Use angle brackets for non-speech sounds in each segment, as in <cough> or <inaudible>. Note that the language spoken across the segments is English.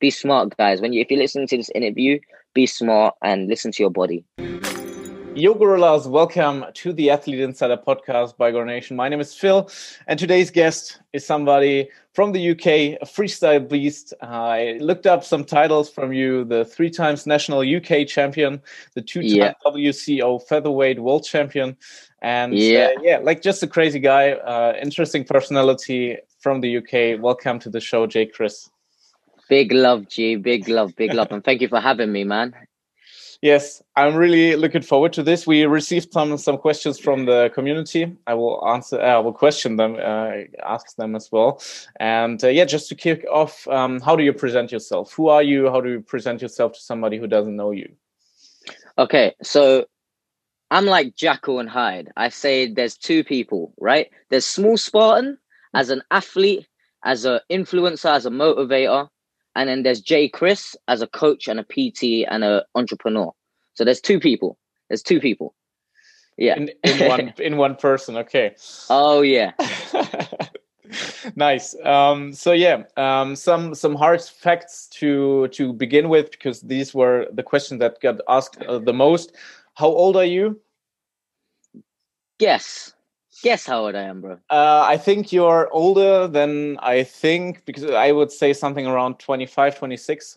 be smart, guys. When you if you're listening to this interview, be smart and listen to your body. Yo, gorillas, welcome to the Athlete Insider podcast by Nation. My name is Phil, and today's guest is somebody from the UK, a freestyle beast. I looked up some titles from you the three times national UK champion, the two time yeah. WCO featherweight world champion, and yeah, uh, yeah like just a crazy guy, uh, interesting personality from the UK. Welcome to the show, Jay Chris. Big love, G. Big love, big love, and thank you for having me, man. Yes, I'm really looking forward to this. We received some some questions from the community. I will answer. Uh, I will question them, uh, ask them as well. And uh, yeah, just to kick off, um, how do you present yourself? Who are you? How do you present yourself to somebody who doesn't know you? Okay, so I'm like Jekyll and Hyde. I say there's two people, right? There's Small Spartan as an athlete, as an influencer, as a motivator, and then there's Jay Chris as a coach and a PT and an entrepreneur. So there's two people. There's two people. Yeah. In, in one <laughs> in one person. Okay. Oh yeah. <laughs> nice. Um, so yeah, um, some some hard facts to to begin with because these were the questions that got asked uh, the most. How old are you? Guess. Guess how old I am, bro. Uh, I think you're older than I think because I would say something around 25, 26.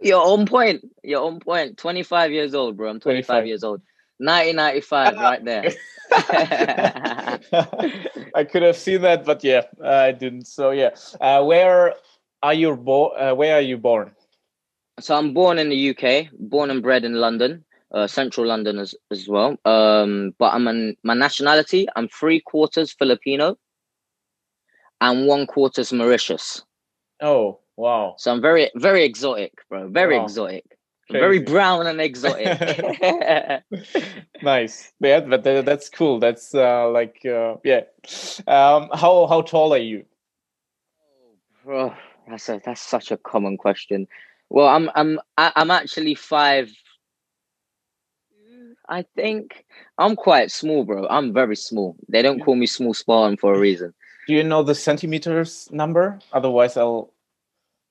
You're on point. You're on point. 25 years old, bro. I'm 25, 25. years old. 1995, right there. <laughs> I could have seen that, but yeah, I didn't. So yeah, uh, where are you born? Uh, where are you born? So I'm born in the UK, born and bred in London uh, central London as, as well. Um, but I'm an, my nationality, I'm three quarters Filipino and one quarters Mauritius. Oh, wow. So I'm very, very exotic, bro. Very wow. exotic. Very brown and <laughs> exotic. <laughs> nice. Yeah, but that's cool. That's uh, like, uh, yeah. Um, how how tall are you? Oh, that's a that's such a common question. Well, I'm I'm I'm actually five I think I'm quite small, bro. I'm very small. They don't call me small Spartan for a reason. Do you know the centimeters number? Otherwise, I'll.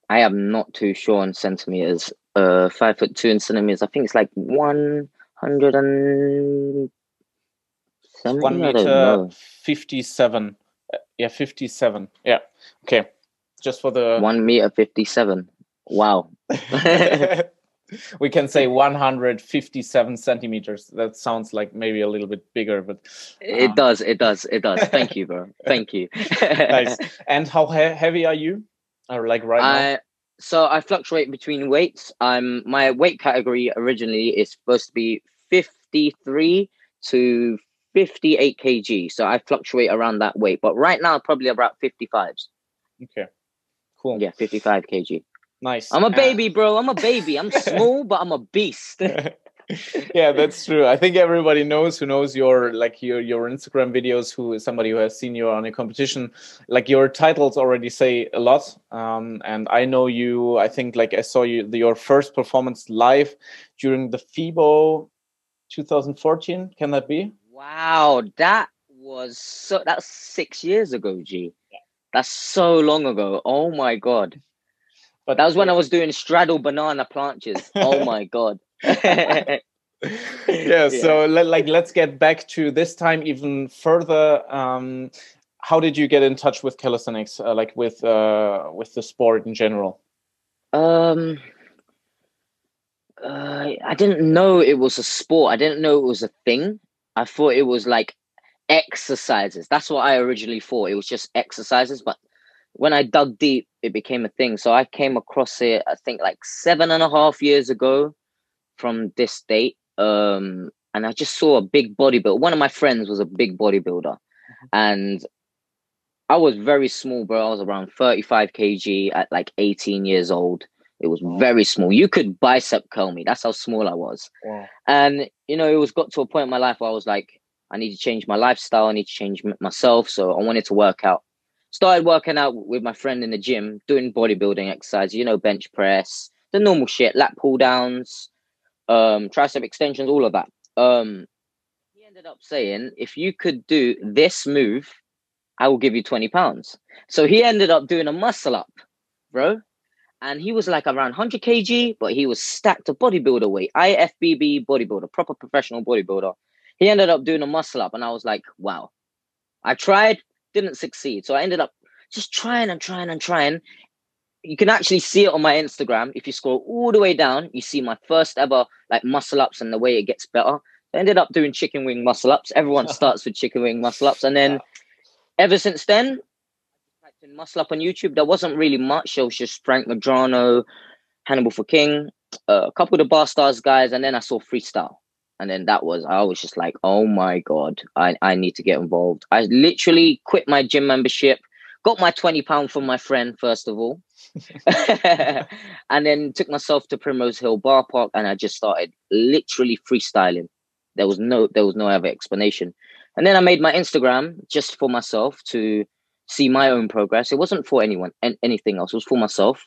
I am not too sure on centimeters. Uh, five foot two in centimeters. I think it's like one hundred and. One meter fifty-seven. Uh, yeah, fifty-seven. Yeah. Okay. Just for the one meter fifty-seven. Wow. <laughs> <laughs> <laughs> we can say 157 centimeters. That sounds like maybe a little bit bigger but it uh, does it does it does. <laughs> Thank you bro. Thank you. Nice. <laughs> And how he- heavy are you? Or like right I, now so i fluctuate between weights. I'm my weight category originally is supposed to be 53 to 58 kg. So i fluctuate around that weight. But right now probably about 55s okay. Cool. Yeah 55 kg Nice. I'm a baby, uh, bro. I'm a baby. I'm <laughs> small, but I'm a beast. <laughs> yeah, that's true. I think everybody knows who knows your like your your Instagram videos. Who is somebody who has seen you on a competition? Like your titles already say a lot. Um, and I know you. I think like I saw you the, your first performance live during the FIBO 2014. Can that be? Wow, that was so. That's six years ago, G. Yeah. That's so long ago. Oh my god. But that was when I was doing straddle banana planches. oh <laughs> my god. <laughs> yeah, so like let's get back to this time even further. Um, how did you get in touch with calisthenics, uh, like with uh, with the sport in general? Um, uh, I didn't know it was a sport. I didn't know it was a thing. I thought it was like exercises. That's what I originally thought. It was just exercises, but when I dug deep, it became a thing. So I came across it, I think like seven and a half years ago from this date. Um, and I just saw a big bodybuilder. One of my friends was a big bodybuilder. Mm-hmm. And I was very small, bro. I was around 35 kg at like 18 years old. It was very small. You could bicep curl me. That's how small I was. Wow. And, you know, it was got to a point in my life where I was like, I need to change my lifestyle. I need to change myself. So I wanted to work out started working out with my friend in the gym, doing bodybuilding exercise, you know, bench press, the normal shit, lat pull downs, um, tricep extensions, all of that. Um, he ended up saying, if you could do this move, I will give you 20 pounds. So he ended up doing a muscle up, bro. and he was like around 100 kg, but he was stacked to bodybuilder weight, IFBB bodybuilder, proper professional bodybuilder. He ended up doing a muscle up, and I was like, wow. I tried, didn't succeed. So I ended up just trying and trying and trying. You can actually see it on my Instagram. If you scroll all the way down, you see my first ever like muscle ups and the way it gets better. I ended up doing chicken wing muscle ups. Everyone <laughs> starts with chicken wing muscle ups, and then ever since then, typed muscle up on YouTube. There wasn't really much. It was just Frank Medrano, Hannibal for King, uh, a couple of the Barstarzz guys, and then I saw freestyle. And then that was I was just like, oh my god, I, I need to get involved. I literally quit my gym membership, got my 20 pound from my friend, first of all. <laughs> and then took myself to Primrose Hill Bar Park and I just started literally freestyling. There was no there was no other explanation. And then I made my Instagram just for myself to see my own progress. It wasn't for anyone and anything else. It was for myself.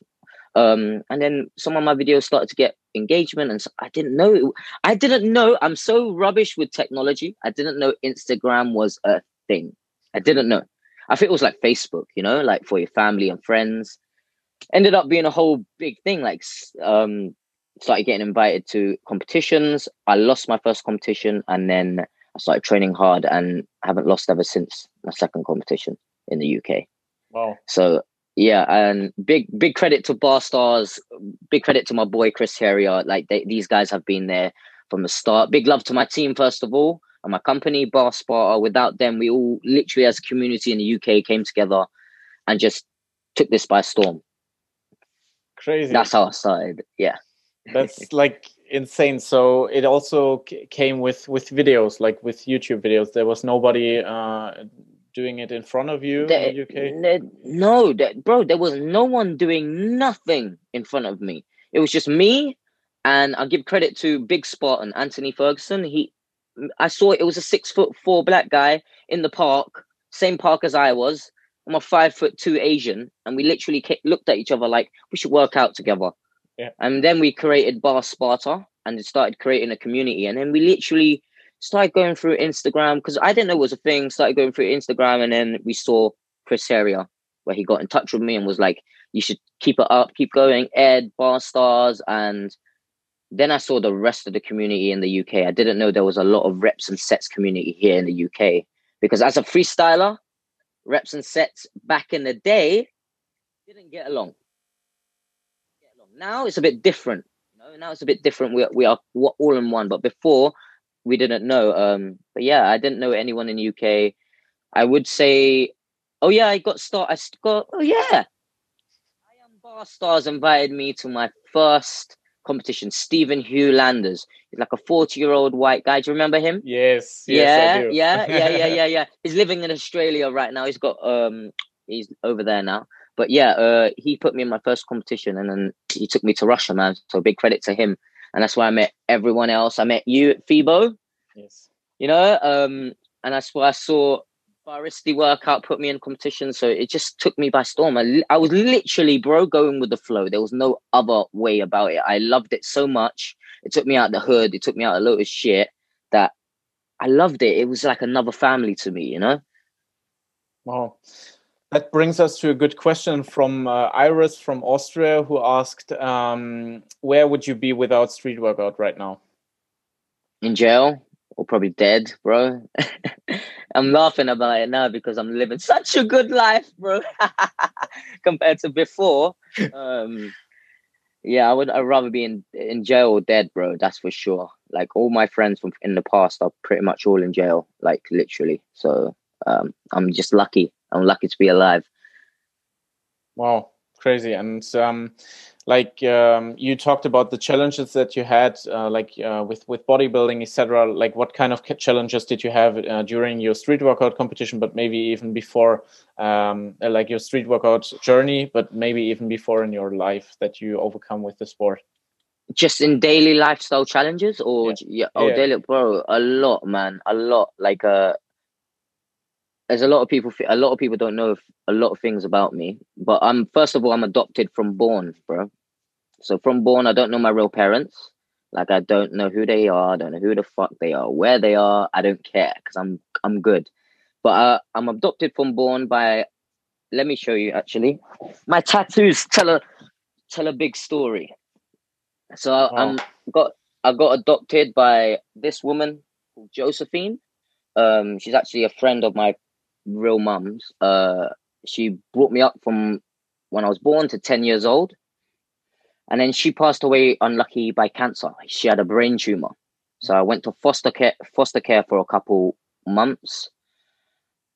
Um, and then some of my videos started to get engagement, and so I didn't know. I didn't know. I'm so rubbish with technology. I didn't know Instagram was a thing. I didn't know. I think it was like Facebook, you know, like for your family and friends. Ended up being a whole big thing. Like, um, started getting invited to competitions. I lost my first competition, and then I started training hard and haven't lost ever since my second competition in the UK. Wow. So yeah, and big big credit to Barstarzz, big credit to my boy Chris Heria. Like they, these guys have been there from the start. Big love to my team first of all, and my company Bar Sparta. Without them, we all literally as a community in the UK came together and just took this by storm. Crazy. That's how I started. Yeah. <laughs> That's like insane. So it also came with with videos, like with YouTube videos. There was nobody uh, doing it in front of you There- in the UK. no, that, bro, there was no one doing nothing in front of me. It was just me, and I give credit to Big Spartan Anthony Ferguson. He, I saw it was a six foot four black guy in the park, same park as I was. I'm a five foot two Asian, and we literally ca- looked at each other like we should work out together. Yeah. And then we created Bar Sparta and started creating a community, and then we literally started going through Instagram because I didn't know it was a thing. Started going through Instagram, and then we saw Chris Heria, where he got in touch with me and was like, "You should keep it up, keep going." Ed, Barstarzz, and then I saw the rest of the community in the UK. I didn't know there was a lot of reps and sets community here in the UK because as a freestyler, reps and sets back in the day didn't get along. Now it's a bit different. You know, now it's a bit different. We we are all in one, but before we didn't know. Um, but yeah, I didn't know anyone in UK. I would say, oh yeah, I got start. I got. Oh yeah, I am Barstarzz invited me to my first competition. Stephen Hugh Landers. He's like a forty-year-old white guy. Do you remember him? Yes, yes, yeah, yeah, yeah, yeah, yeah, yeah. <laughs> He's living in Australia right now. He's got um, he's over there now. But yeah, uh, he put me in my first competition, and then he took me to Russia, man. So big credit to him. And that's where I met everyone else. I met you at FIBO, yes. you know, um, and that's where I saw Baristi workout put me in competition. So it just took me by storm. I, I was literally, bro, going with the flow. There was no other way about it. I loved it so much. It took me out the hood. It took me out a lot of shit that I loved it. It was like another family to me, you know? Wow. That brings us to a good question from uh, Iris from Austria, who asked, um, "Where would you be without street workout right now?" In jail or probably dead, bro. <laughs> I'm laughing about it now because I'm living <laughs> such a good life, bro, <laughs> compared to before. Um, yeah, I would. I'd rather be in in jail or dead, bro. That's for sure. Like all my friends from in the past are pretty much all in jail, like literally. So um, I'm just lucky. I'm lucky to be alive. Wow, crazy! And um, like um, you talked about the challenges that you had, uh, like uh, with with bodybuilding, etc. Like, what kind of challenges did you have uh, during your street workout competition, but maybe even before, um, uh, like your street workout journey, but maybe even before in your life that you overcome with the sport? Just in daily lifestyle challenges, or Yeah. yeah, oh, Yeah. daily, bro, a lot, man, a lot. Like uh, there's a lot of people. A lot of people don't know a lot of things about me. But I'm first of all, I'm adopted from born, bro. So from born, I don't know my real parents. Like I don't know who they are. I don't know who the fuck they are, where they are. I don't care because I'm I'm good. But uh, I'm adopted from born by. Let me show you. Actually, my tattoos tell a tell a big story. So I, I'm got I got adopted by this woman called Josephine. Um, she's actually a friend of my real mum's. Uh, she brought me up from when I was born to ten years old, and then she passed away unlucky by cancer. She had a brain tumor, so I went to foster care foster care for a couple months,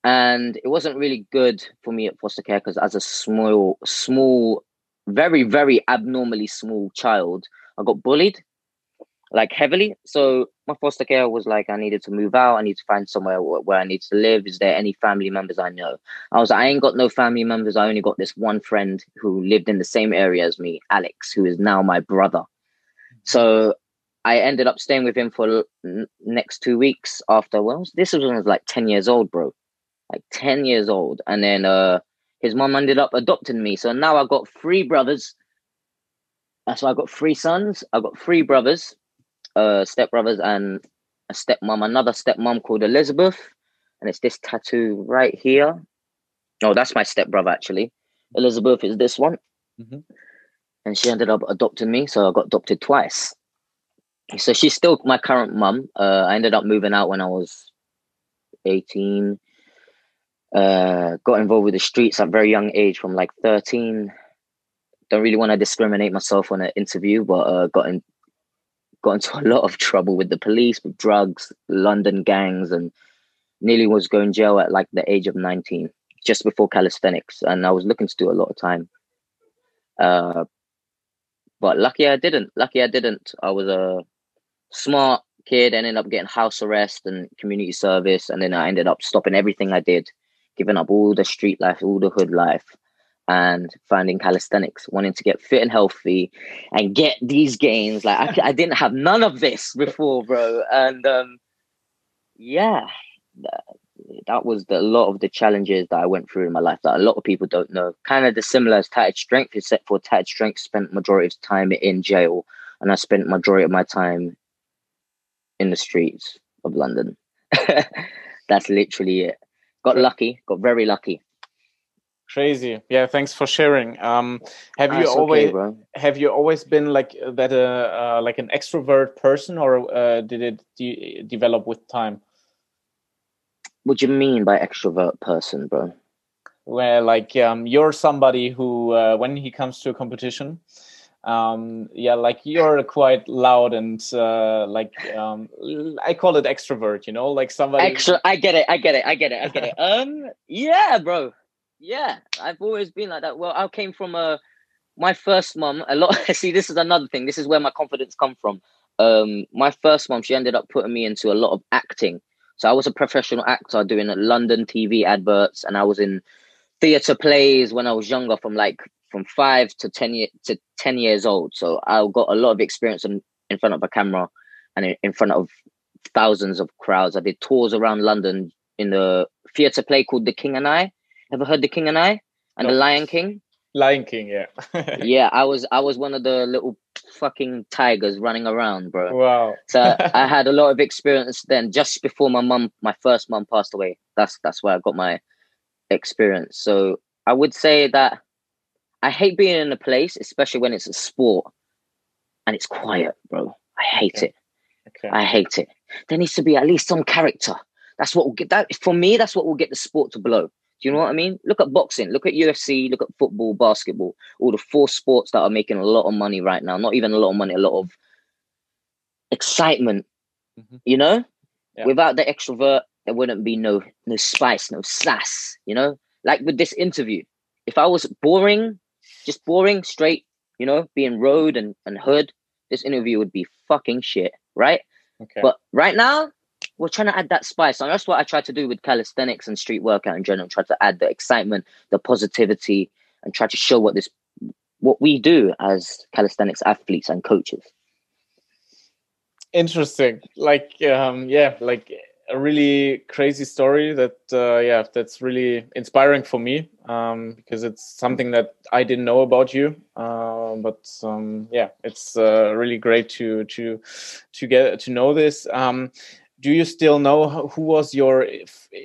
and it wasn't really good for me at foster care because as a small small, very very abnormally small child, I got bullied like heavily. So my foster care was like, I needed to move out. I need to find somewhere where I need to live. Is there any family members I know? I was, like, I ain't got no family members. I only got this one friend who lived in the same area as me, Alex, who is now my brother. So I ended up staying with him for next two weeks after. Well, this was when I was like ten years old, bro, like ten years old, and then uh, his mom ended up adopting me. So now I got three brothers. So I got three sons. I got three brothers uh, stepbrothers and a stepmom, another stepmom called Elizabeth, and it's this tattoo right here. Oh, that's my stepbrother actually. Elizabeth is this one, mm-hmm. and she ended up adopting me, so I got adopted twice. So she's still my current mum. Uh, I ended up moving out when I was eighteen. Uh, got involved with the streets at a very young age, from like thirteen. Don't really want to discriminate myself on an interview, but uh, got in, got into a lot of trouble with the police, with drugs, London gangs, and nearly was going jail at like the age of 19, just before calisthenics. And I was looking to do a lot of time. Uh, but lucky I didn't. Lucky I didn't. I was a smart kid, ended up getting house arrest and community service. And then I ended up stopping everything I did, giving up all the street life, all the hood life and finding calisthenics, wanting to get fit and healthy and get these gains. Like I, I didn't have none of this before, bro. And um, yeah, that, was the, a lot of the challenges that I went through in my life that a lot of people don't know. Kind of the similar as tattered strength, except for tattered strength spent majority of his time in jail, and I spent majority of my time in the streets of London. <laughs> That's literally it. Got lucky, got very lucky. Crazy. Yeah, thanks for sharing. Um, have you always okay, have you always been like that uh, uh, like an extrovert person or uh, did it de develop with time? What do you mean by extrovert person, bro? Well, like um, you're somebody who uh, when he comes to a competition, um, yeah, like you're quite loud and uh, like um, I call it extrovert. You know, like somebody. Extra. I get it. I get it. I get it. I get it. <laughs> um. Yeah, bro. Yeah, I've always been like that. Well, I came from a my first mom. A lot. <laughs> see, this is another thing. This is where my confidence come from. Um, my first mom, she ended up putting me into a lot of acting. So I was a professional actor doing London TV adverts, and I was in theatre plays when I was younger, from like from five to ten year to ten years old. So I got a lot of experience in, in front of a camera and in, front of thousands of crowds. I did tours around London in the theatre play called The King and I. Ever heard The King and I and no. The Lion King? Lion King, yeah. <laughs> yeah, I was I was one of the little fucking tigers running around, bro. Wow. so I <laughs> had a lot of experience then just before my mum my first mum passed away. That's that's where I got my experience. So I would say that I hate being in a place, especially when it's a sport and it's quiet, bro. I hate okay. it. Okay. I hate it. There needs to be at least some character. That's what will get that for me. That's what will get the sport to blow. Do you know what I mean? Look at boxing, look at UFC, look at football, basketball, all the four sports that are making a lot of money right now. Not even a lot of money, a lot of excitement. Mm-hmm. You know, yeah. without the extrovert, there wouldn't be no no spice, no sass. You know, like with this interview, if I was boring, just boring, straight, you know, being road and, and hood, this interview would be fucking shit, right? Okay. But right now, we're trying to add that spice. And that's what I try to do with calisthenics and street workout in general. Try to add the excitement, the positivity, and try to show what this what we do as calisthenics athletes and coaches. Interesting. Like um yeah, like a really crazy story that uh, yeah that's really inspiring for me um, because it's something that I didn't know about you uh, but um, yeah it's uh, really great to to to get to know this um, do you still know who was your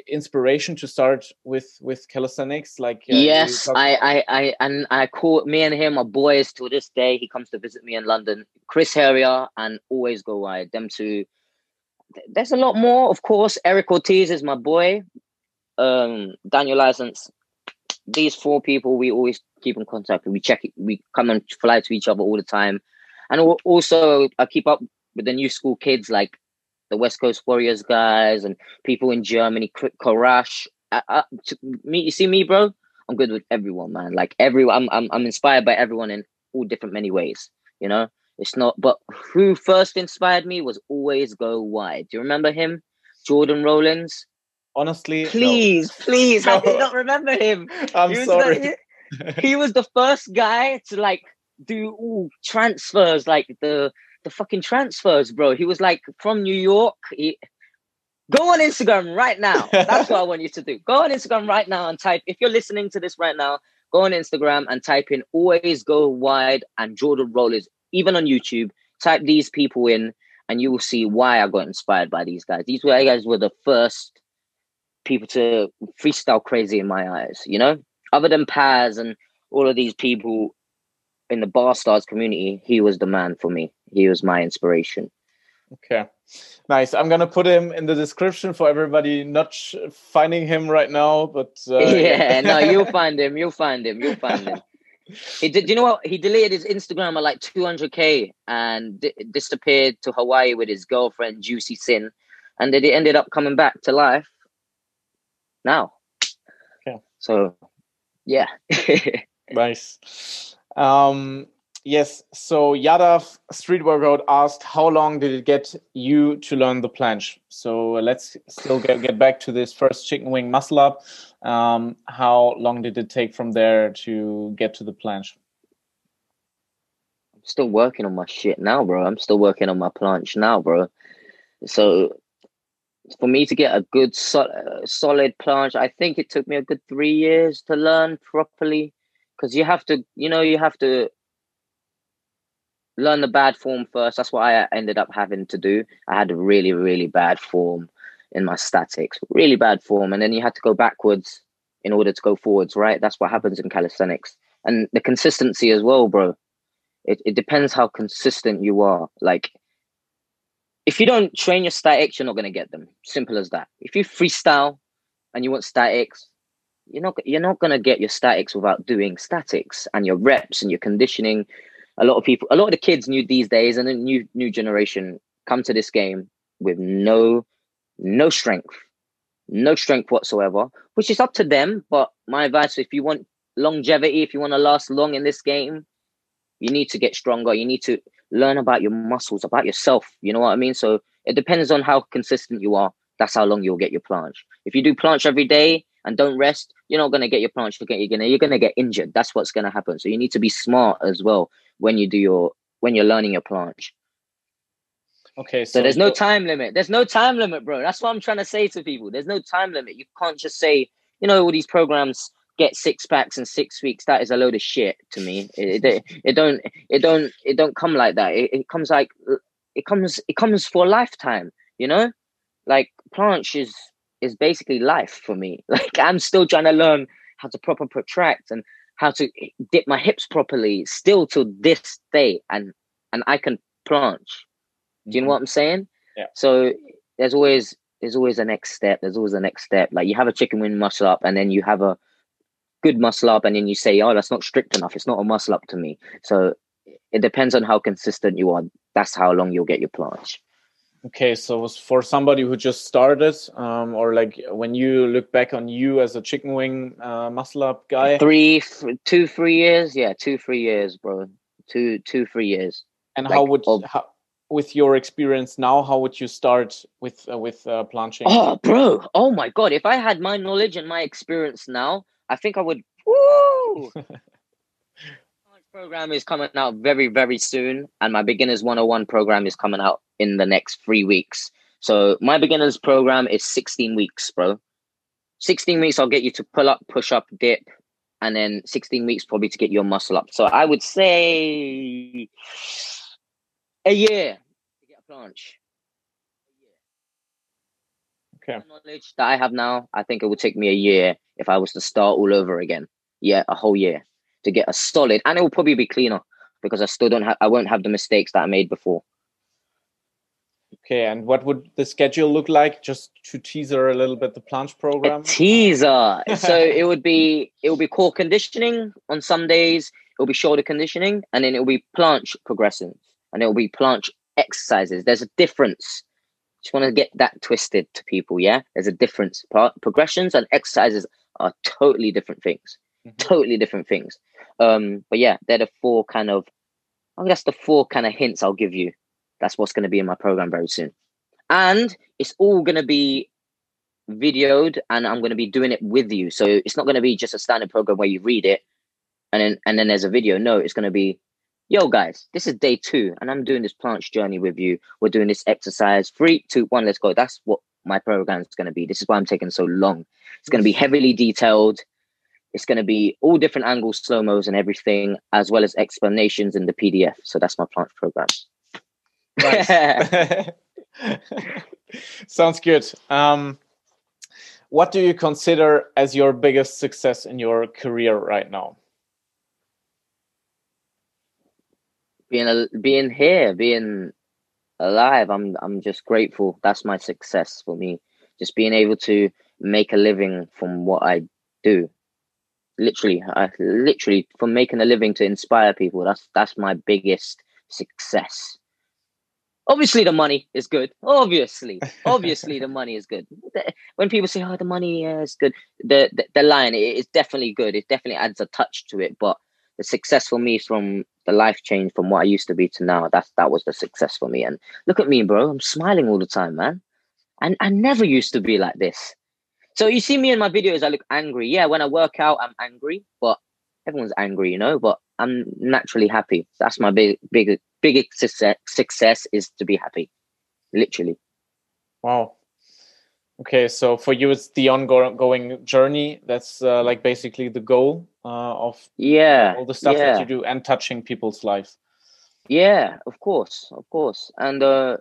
inspiration to start with with calisthenics? Like uh, yes I, I i and i call me and him are boys to this day. He comes to visit me in london. Chris Heria and always go wide. Them two there's a lot more of course. Eric ortiz is my boy. Um daniel license these four people we always keep in contact. We check it we come and fly to each other all the time. And also i keep up with the new school kids like the West Coast Warriors guys and people in Germany, Karash. I, I, me, you see me, bro. I'm good with everyone, man. Like everyone, I'm, I'm, I'm inspired by everyone in all different many ways. You know, it's not. But who first inspired me was always go wide. Do you remember him, Jordan Rollins? Honestly, please, no. please, no. I did not remember him. <laughs> I'm sorry. The, he, he was the first guy to like do ooh, transfers, like the the fucking transfers, bro. He was like from New York. He, go on Instagram right now. <laughs> That's what I want you to do. Go on Instagram right now and type. If you're listening to this right now, go on Instagram and type in "always go wide" and Jordan Rollins. Even on YouTube, type these people in, and you will see why I got inspired by these guys. These guys were the first people to freestyle crazy in my eyes. You know, other than Paz and all of these people in the Barstarzz community, he was the man for me he was my inspiration. Okay, nice. I'm gonna put him in the description for everybody not finding him right now, but uh, <laughs> yeah, <laughs> no, you'll find him. You'll find him. You'll find him. He did. You know what? He deleted his Instagram at like 200k and disappeared to Hawaii with his girlfriend Juicy Sin, and then he ended up coming back to life. Now, yeah. So, yeah. <laughs> nice. Um, Yes. So Yadav Street Workout asked, how long did it get you to learn the planche? So let's still get, get back to this first chicken wing muscle up. Um, how long did it take from there to get to the planche? I'm still working on my shit now, bro. I'm still working on my planche now, bro. So for me to get a good sol- solid planche, I think it took me a good three years to learn properly. Because you have to, you know, you have to learn the bad form first. That's what I ended up having to do. I had a really, really bad form in my statics, really bad form. And then you had to go backwards in order to go forwards, right? That's what happens in calisthenics. And the consistency as well, bro. It, it depends how consistent you are. Like, if you don't train your statics, you're not going to get them. Simple as that. If you freestyle and you want statics, you're not you're not going to get your statics without doing statics and your reps and your conditioning a lot of people, a lot of the kids new these days and the new new generation come to this game with no no strength, no strength whatsoever, which is up to them. But my advice, if you want longevity, if you want to last long in this game, you need to get stronger. You need to learn about your muscles, about yourself. You know what I mean? So it depends on how consistent you are. That's how long you'll get your planche. If you do planche every day and don't rest, you're not gonna get your planche. You're gonna you're gonna get injured. That's what's gonna happen. So you need to be smart as well when you do your when you're learning your planche. Okay, so, so there's no time limit. There's no time limit, bro. That's what I'm trying to say to people. There's no time limit. You can't just say, you know, all these programs get six packs in six weeks. That is a load of shit to me. It, it, it don't it don't it don't come like that. It, it comes like it comes it comes for a lifetime. You know, like planche is is basically life for me. <laughs> Like I'm still trying to learn how to proper protract and how to dip my hips properly still to this day and and I can planche. Do you know mm-hmm. what I'm saying? Yeah. So there's always there's always a next step. There's always a next step. Like you have a chicken wing muscle up and then you have a good muscle up and then you say, Oh, that's not strict enough. It's not a muscle up to me. So it depends on how consistent you are. That's how long you'll get your planche. Okay, so for somebody who just started, um, or like when you look back on you as a chicken wing uh, muscle up guy, three, two, three years, yeah, two, three years, bro, two, two, three years. And like, how would of, how, with your experience now, how would you start with uh, with uh, planching? Oh, bro, oh my god! If I had my knowledge and my experience now, I think I would. Woo! <laughs> program is coming out very, very soon, and my beginners 101 program is coming out in the next three weeks. So my beginners program is 16 weeks, bro. 16 weeks, I'll get you to pull up, push up, dip, and then 16 weeks probably to get your muscle up. So I would say a year to get a planche. Okay. knowledge that I have now, I think it would take me a year if I was to start all over again. Yeah, a whole year to get a solid, and it will probably be cleaner because I still don't have, I won't have the mistakes that I made before. Okay, and what would the schedule look like? Just to teaser a little bit the planche program. A teaser. <laughs> so it would be it would be core conditioning on some days. It'll be shoulder conditioning, and then it'll be planche progressions, and it'll be planche exercises. There's a difference. Just want to get that twisted to people. Yeah, there's a difference. progressions and exercises are totally different things. Mm-hmm. Totally different things. Um, but yeah, they're the four kind of. I think that's the four kind of hints I'll give you that's what's going to be in my program very soon. And it's all going to be videoed and I'm going to be doing it with you. So it's not going to be just a standard program where you read it and then and then there's a video. No, it's going to be yo guys, this is day 2 and I'm doing this planche journey with you. We're doing this exercise. Three, two, one, let's go. That's what my program is going to be. This is why I'm taking so long. It's going to be heavily detailed. It's going to be all different angles, slow mos, and everything, as well as explanations in the PDF. So that's my planche program. <laughs> Sounds good. Um, what do you consider as your biggest success in your career right now? Being a, being here, being alive. I'm I'm just grateful. That's my success for me. Just being able to make a living from what I do. Literally, I literally from making a living to inspire people. That's that's my biggest success obviously the money is good. Obviously. <laughs> Obviously the money is good. When people say oh the money is good the, the the line it is definitely good. It definitely adds a touch to it but the success for me from the life change from what i used to be to now that's that was the success for me. And look at me bro. I'm smiling all the time man. And i never used to be like this. So you see me in my videos i look angry. Yeah when i work out i'm angry but everyone's angry you know but i'm naturally happy. That's my big big biggest success, success is to be happy literally. Wow. Okay so for you it's the ongoing journey. That's uh, like basically the goal uh, of yeah all the stuff yeah. that you do and touching people's lives yeah of course of course. And uh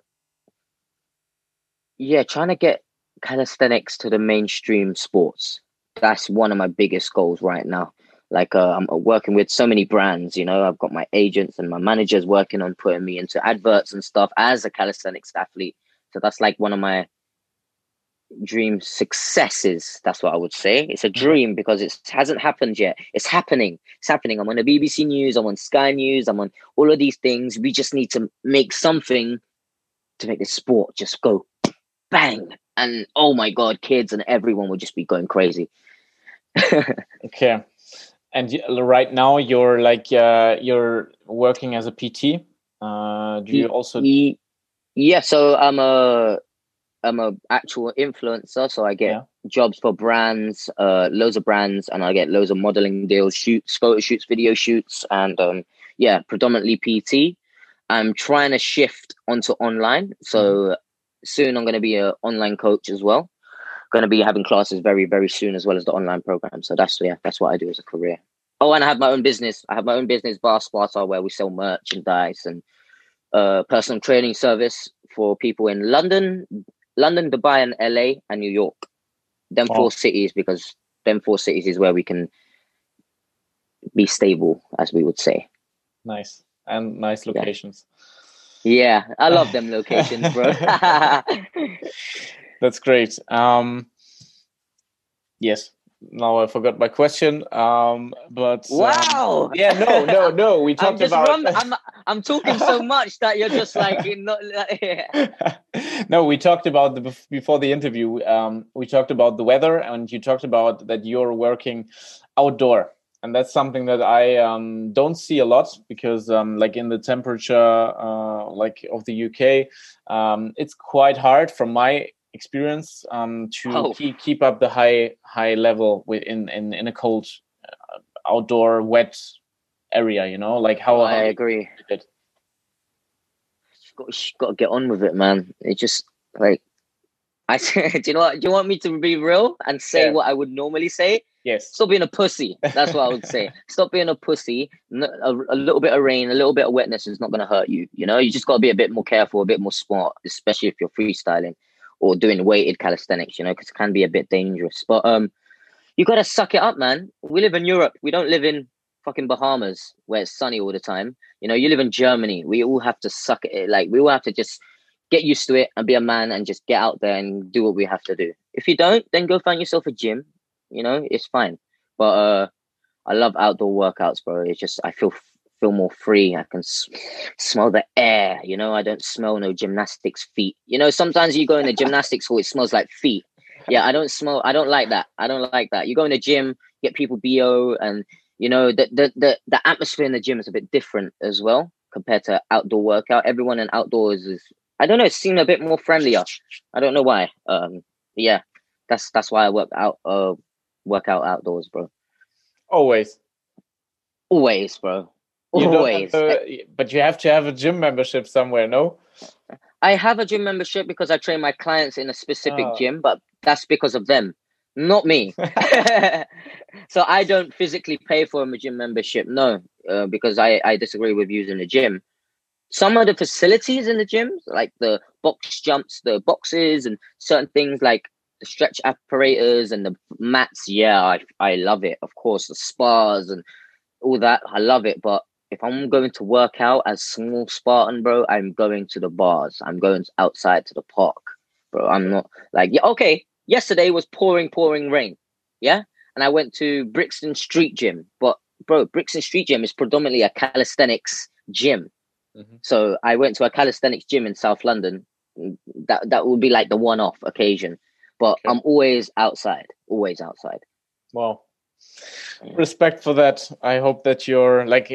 yeah trying to get calisthenics to the mainstream sports. That's one of my biggest goals right now like uh, I'm working with so many brands. You know, I've got my agents and my managers working on putting me into adverts and stuff as a calisthenics athlete. So that's like one of my dream successes. That's what I would say. It's a mm-hmm. dream because it hasn't happened yet. It's happening. It's happening. I'm on the BBC News. I'm on Sky News. I'm on all of these things. We just need to make something to make this sport just go bang. And oh my God, kids and everyone would just be going crazy. <laughs> okay and right now you're like uh, you're working as a pt uh, do you also yeah so i'm a i'm a actual influencer so i get yeah. jobs for brands uh loads of brands and i get loads of modeling deals shoots photo shoots video shoots and um yeah predominantly pt i'm trying to shift onto online so mm. soon i'm going to be an online coach as well going to be having classes very very soon as well as the online program. So that's yeah that's what i do as a career. Oh and i have my own business. I have my own business bar sparta where we sell merchandise and uh personal training service for people in london london dubai and la and new york. Them oh. four cities because them four cities is where we can be stable as we would say. Nice. And nice locations. Yeah, yeah I love them <laughs> locations bro <laughs> That's great. Um, yes. Now I forgot my question. Um, but um, wow. yeah, no, no, no. We <laughs> talked I'm about. Run, <laughs> I'm, I'm talking so much that you're just like not. <laughs> Yeah. no, we talked about the before the interview. Um, we talked about the weather, and you talked about that you're working outdoor and that's something that I um, don't see a lot because, um, like in the temperature, uh, like of the UK, um, it's quite hard from my experience um, to oh. keep, keep up the high high level within in, in a cold uh, outdoor wet area you know? Like how, oh, i agree. it? You've got, got to get on with it man. It just like i <laughs> do you know what do you want me to be real and say yeah. what i would normally say? Yes. Stop being a pussy. That's what i would say. <laughs> Stop being a pussy. A, a little bit of rain a little bit of wetness is not going to hurt you you know? You just got to be a bit more careful a bit more smart especially if you're freestyling or doing weighted calisthenics, you know, because it can be a bit dangerous. But um, you got to suck it up, man. We live in Europe. We don't live in fucking Bahamas where it's sunny all the time. You know, you live in Germany. We all have to suck it. Like we all have to just get used to it and be a man and just get out there and do what we have to do. If you don't, then go find yourself a gym. You know, it's fine. But uh, I love outdoor workouts, bro. It's just I feel feel more free. I can s- smell the air. You know, I don't smell no gymnastics feet. You know, sometimes you go in the gymnastics hall, it smells like feet. Yeah, I don't smell. I don't like that. I don't like that. You go in the gym, get people bo, and you know the the the, the atmosphere in the gym is a bit different as well compared to outdoor workout. Everyone in outdoors is I don't know, it seem a bit more friendlier. I don't know why. Um, yeah, that's that's why I work out uh work out outdoors, bro. Always. Always, bro. You Always. to- but you have to have a gym membership somewhere, no? I have a gym membership because I train my clients in a specific Oh. gym, but that's because of them, not me. <laughs> <laughs> so I don't physically pay for a gym membership, no, uh, because I, I disagree with using the gym. Some of the facilities in the gyms, like the box jumps, the boxes, and certain things like the stretch apparatus and the mats, yeah, I, I love it. Of course, the spas and all that, I love it. But if I'm going to work out as small Spartan, bro, I'm going to the bars. I'm going outside to the park, bro. I'm not like yeah. Okay, yesterday was pouring, pouring rain, yeah, and I went to Brixton Street Gym, but bro, Brixton Street Gym is predominantly a calisthenics gym. Mhm. So I went to a calisthenics gym in South London. That that would be like the one-off occasion, but Okay. I'm always outside, always outside. Well. Respect for that. I hope that you're like,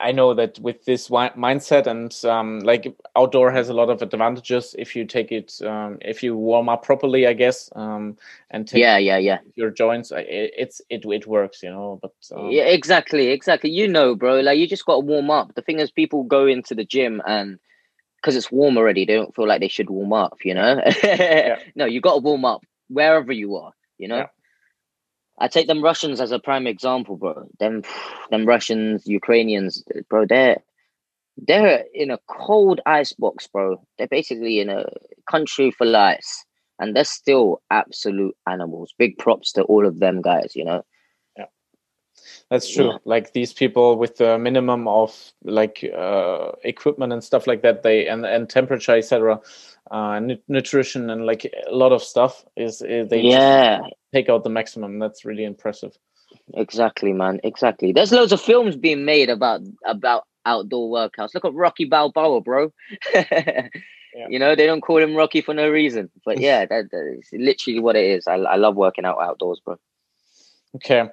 I know that with this mindset and um, like outdoor has a lot of advantages if you take it, um, if you warm up properly, I guess, um, and take Yeah, yeah, yeah. your joints. It, it's it it works, you know. But um, Yeah, exactly, exactly. You know, bro. Like you just got to warm up. The thing is, people go into the gym and because it's warm already, they don't feel like they should warm up. You know, <laughs> no, you got to warm up wherever you are. You know, Yeah. I take them Russians as a prime example, bro. Them, them Russians, Ukrainians, bro. They're they're in a cold ice box, bro. They're basically in a country full ice, and they're still absolute animals. Big props to all of them guys. You know. That's true. Yeah. Like these people with the minimum of like uh, equipment and stuff like that, they and and temperature, etc., uh, nu- nutrition and like a lot of stuff is, is they yeah. take out the maximum. That's really impressive. Exactly, man. Exactly. There's loads of films being made about about outdoor workouts. Look at Rocky Balboa, bro. <laughs> You know, they don't call him Rocky for no reason. But yeah, <laughs> that, that is literally what it is. I, I love working out outdoors, bro. Okay.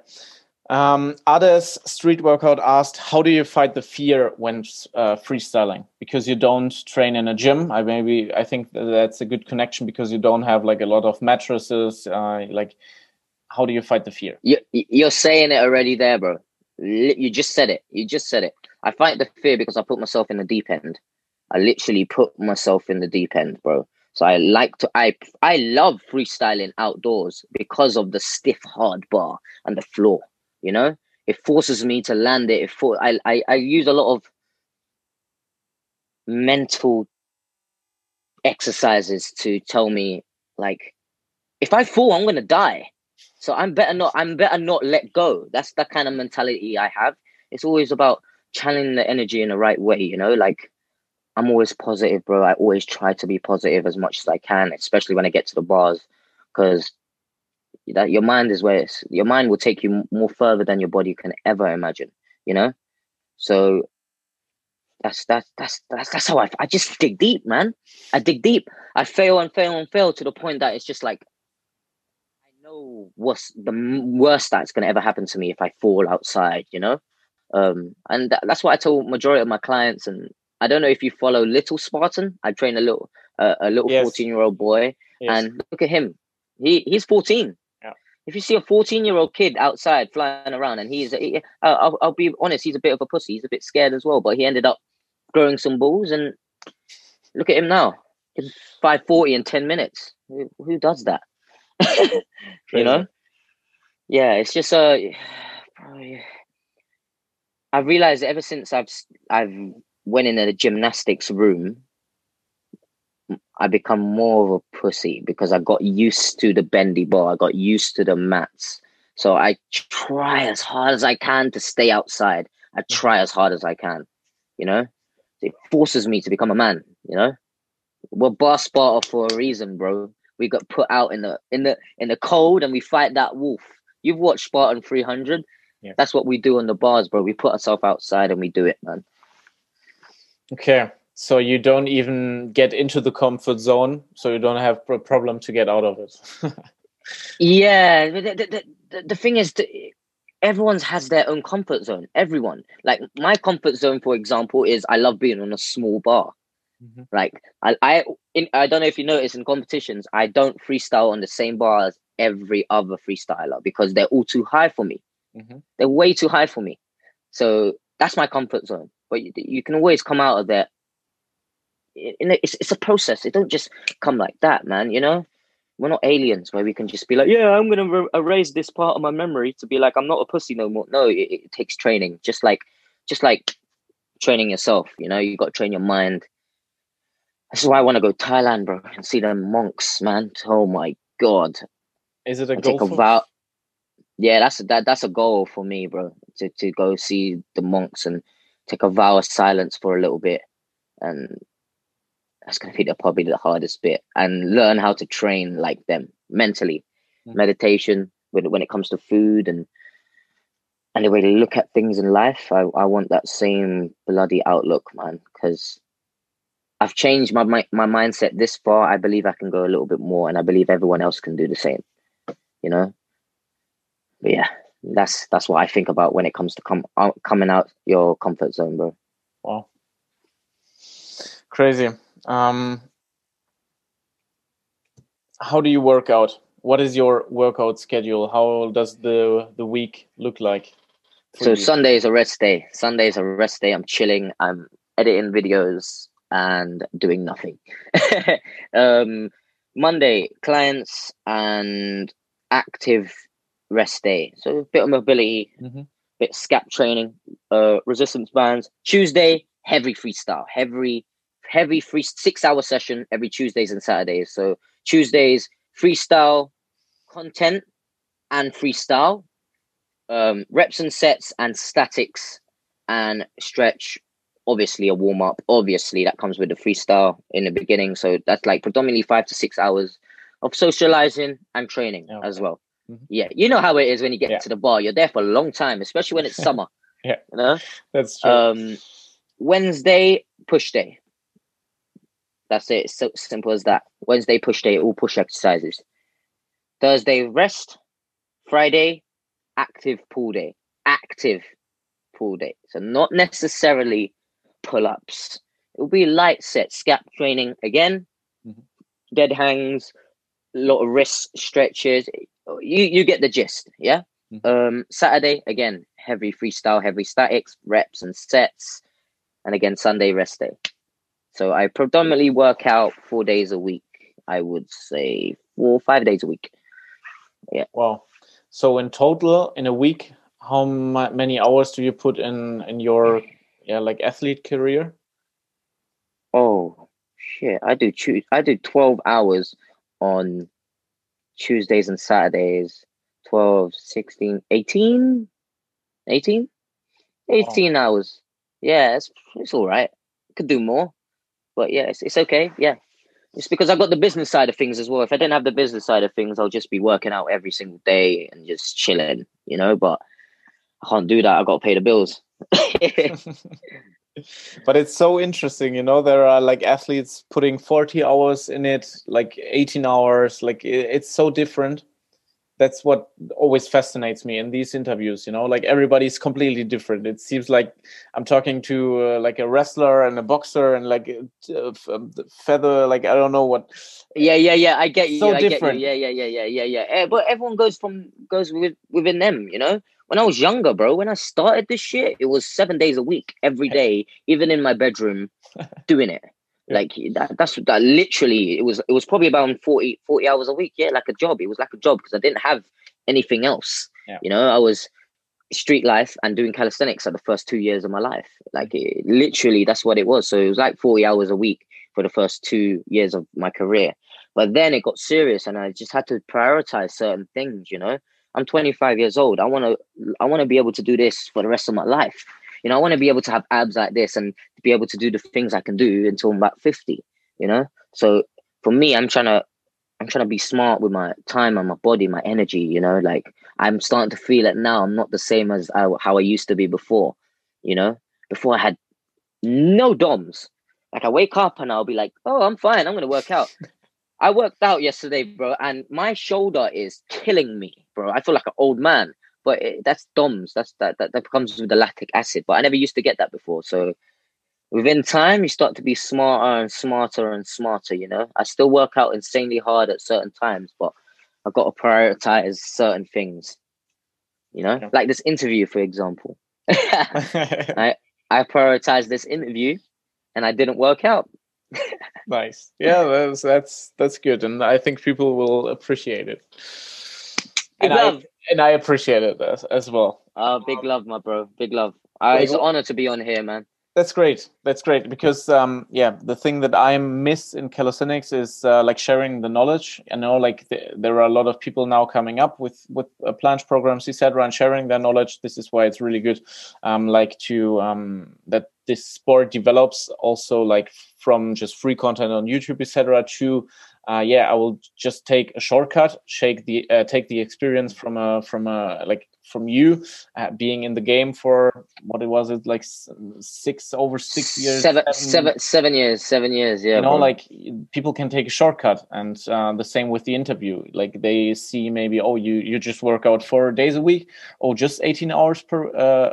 Um, others street workout asked, how do you fight the fear when uh, freestyling? Because you don't train in a gym. I maybe I think that's a good connection because you don't have like a lot of mattresses. Uh, like, how do you fight the fear? You, you're saying it already there, bro. You just said it. You just said it. I fight the fear because I put myself in the deep end. I literally put myself in the deep end, bro. So I like to I I love freestyling outdoors because of the stiff hard bar and the floor. You know, it forces me to land it. It for I I, I use a lot of mental exercises to tell me like if I fall, I'm gonna die. So I'm better not I'm better not let go. That's the kind of mentality I have. It's always about channeling the energy in the right way, you know, like I'm always positive, bro. I always try to be positive as much as I can, especially when I get to the bars, because that your mind is where it's your mind will take you more further than your body can ever imagine you know? So that's that's that's that's, that's how I, I just dig deep man. I dig deep. I fail and fail and fail to the point that it's just like i know what's the worst that's going to ever happen to me if i fall outside you know? Um and that, that's what i tell majority of my clients and i don't know if you follow little spartan. I train a little uh, a little yes. 14 year old boy yes. and look at him. He he's 14 if you see a fourteen year old kid outside flying around, and he's he, I'll I'll be honest, he's a bit of a pussy. He's a bit scared as well, but he ended up growing some balls, and look at him now. He's five forty in ten minutes. Who, who does that? <laughs> you know. Yeah, it's just uh, <sighs> I realized ever since I've I've went in a gymnastics room, I become more of a pussy because I got used to the bendy bar. I got used to the mats. So I try as hard as I can to stay outside. I try as hard as I can, you know? It forces me to become a man, you know? We're bar Sparta for a reason, bro. We got put out in the in the in the cold and we fight that wolf. You've watched Spartan 300. Yeah. That's what we do on the bars, bro. We put ourselves outside and we do it, man. Okay. So you don't even get into the comfort zone, so you don't have a problem to get out of it. <laughs> Yeah, the, the, the, the thing is, everyone's has their own comfort zone. Everyone, like my comfort zone, for example, is I love being on a small bar. Mhm. Like I, I, in, I don't know if you notice in competitions, I don't freestyle on the same bar as every other freestyler because they're all too high for me. Mhm. They're way too high for me. So that's my comfort zone. But you, you can always come out of that. A, it's it's a process. It don't just come like that, man. You know, we're not aliens where we can just be like, yeah, I'm gonna re- erase this part of my memory to be like, I'm not a pussy no more. No, it, it takes training. Just like, just like training yourself. You know, you got to train your mind. This is why I want to go Thailand, bro, and see them monks, man. Oh my god, Is it a goal? take a vow. Yeah, that's that. That's a goal for me, bro. To to go see the monks and take a vow of silence for a little bit, and that's gonna be the, probably the hardest bit. And learn how to train like them mentally, Mhm. meditation when when it comes to food and and the way they look at things in life. I I want that same bloody outlook, man, because. I've changed my, my my mindset this far. I believe I can go a little bit more, and I believe everyone else can do the same. You know, but yeah, that's that's what I think about when it comes to come out, coming out your comfort zone, bro. Wow. Crazy. Um, how do you work out? What is your workout schedule? How does the the week look like? So you? Sunday is a rest day. Sunday is a rest day. I'm chilling. I'm editing videos and doing nothing. <laughs> um, Monday clients and active rest day. So a bit of mobility, Mhm. bit scap training, uh, resistance bands. Tuesday heavy freestyle, heavy heavy free six hour session every Tuesdays and Saturdays. So Tuesdays freestyle content and freestyle um, reps and sets and statics and stretch. Obviously, a warm up. Obviously, that comes with the freestyle in the beginning. So that's like predominantly five to six hours of socializing and training as well. Mhm. Yeah, you know how it is when you get Yeah. to the bar. You're there for a long time, especially when it's <laughs> summer. Yeah. you know. That's true. Um, Wednesday push day. That's it. It's so simple as that. Wednesday push day, all push exercises. Thursday rest. Friday active pull day. Active pull day. So not necessarily pull ups. It will be light set scap training again. Mhm. Dead hangs, a lot of wrist stretches. You you get the gist, yeah. Mhm. Um, Saturday again, heavy freestyle, heavy statics, reps and sets, and again Sunday rest day. So I predominantly work out four days a week. I would say four five days a week. Yeah. Wow. So in total, in a week, how ma- many hours do you put in in your yeah like athlete career? Oh shit! I do choose. I do twelve hours on Tuesdays and Saturdays. 12, 16, 18? 18? 18 hours. Yeah, it's it's all right. Could do more, but yeah, it's it's okay. Yeah, it's because I've got the business side of things as well. If I didn't have the business side of things, I'll just be working out every single day and just chilling, you know. But I can't do that. I got to pay the bills. <laughs> but it's so interesting, you know. There are like athletes putting 40 hours in it, like 18 hours. Like it's so different. That's what always fascinates me in these interviews. You know, like everybody's completely different. It seems like I'm talking to uh, like a wrestler and a boxer and like uh, f- um, the feather. Like I don't know what. Yeah, yeah, yeah. I get you. So I different. get you. Yeah, yeah, yeah, yeah, yeah, yeah. Eh, But everyone goes from goes with within them. You know, when I was younger, bro, when I started this shit, it was seven days a week, every day, even in my bedroom, <laughs> doing it. Like that, that's that. Literally, it was it was probably about 40, 40 hours a week. Yeah, like a job. It was like a job because I didn't have anything else. Yeah. You know, I was street life and doing calisthenics are the first two years of my life. Like mm-hmm. it, literally, that's what it was. So it was like forty hours a week for the first two years of my career. But then it got serious and I just had to prioritize certain things, you know. I'm 25 years old. I want to I want to be able to do this for the rest of my life. You know, I want to be able to have abs like this and be able to do the things I can do until I'm about 50, you know? So for me, I'm trying to I'm trying to be smart with my time and my body, my energy, you know, like I'm starting to feel it now. I'm not the same as I, how I used to be before, you know? Before I had no DOMs. Like I wake up and I'll be like, oh, I'm fine. I'm going to work out. I worked out yesterday, bro, and my shoulder is killing me, bro. I feel like an old man, but it, that's DOMS. That's that, that that comes with the lactic acid. But I never used to get that before. So within time, you start to be smarter and smarter and smarter. You know, I still work out insanely hard at certain times, but I've got to prioritize certain things. You know, yeah. like this interview, for example. <laughs> I I prioritized this interview, and I didn't work out <laughs> nice. Yeah, that's that's that's good, and I think people will appreciate it. And. I, and I appreciate it as, as well. Uh, big um, love, my bro. Big love. Uh, it's an honor to be on here, man. That's great. That's great because um, yeah, the thing that I miss in calisthenics is uh, like sharing the knowledge. I know like the, there are a lot of people now coming up with with uh, planche programs, etc., and sharing their knowledge. This is why it's really good, um, like to um, that this sport develops also like from just free content on YouTube, etc., to uh, yeah, I will just take a shortcut, shake the uh, take the experience from a from a like from you uh, being in the game for what it was it like six over six years seven seven, seven, seven years seven years yeah you know bro. like people can take a shortcut and uh, the same with the interview like they see maybe oh you you just work out four days a week oh just 18 hours per uh,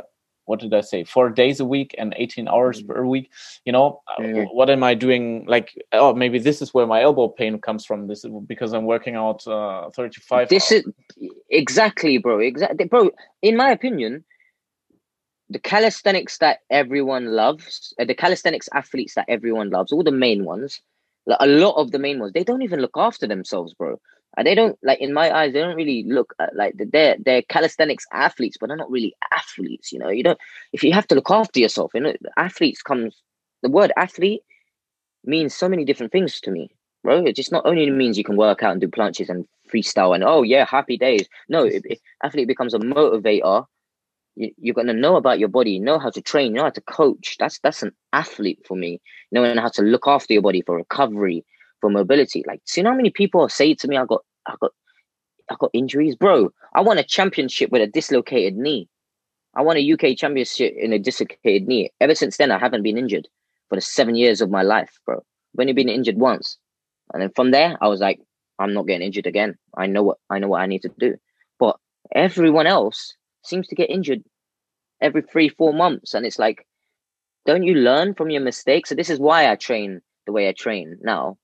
what did I say? Four days a week and 18 hours mm-hmm. per week. You know, mm-hmm. what am I doing? Like, oh, maybe this is where my elbow pain comes from. This is because I'm working out uh, 35. This hours. is exactly, bro. Exactly, bro. In my opinion, the calisthenics that everyone loves, uh, the calisthenics athletes that everyone loves, all the main ones, like a lot of the main ones, they don't even look after themselves, bro. And they don't like in my eyes, they don't really look at, like they're they're calisthenics athletes, but they're not really athletes. You know, you don't if you have to look after yourself. You know, athletes comes the word athlete means so many different things to me, bro. It just not only means you can work out and do planches and freestyle and oh yeah, happy days. No, <laughs> if, if athlete becomes a motivator, you, you're gonna know about your body, know how to train, you know how to coach. That's that's an athlete for me. Knowing how to look after your body for recovery, for mobility. Like, see how many people say to me, I got, I got, I got injuries, bro. I won a championship with a dislocated knee. I won a UK championship in a dislocated knee. Ever since then, I haven't been injured for the seven years of my life, bro. I've only been injured once, and then from there, I was like, I'm not getting injured again. I know what I know what I need to do. But everyone else seems to get injured every three, four months, and it's like, don't you learn from your mistakes? So this is why I train the way I train now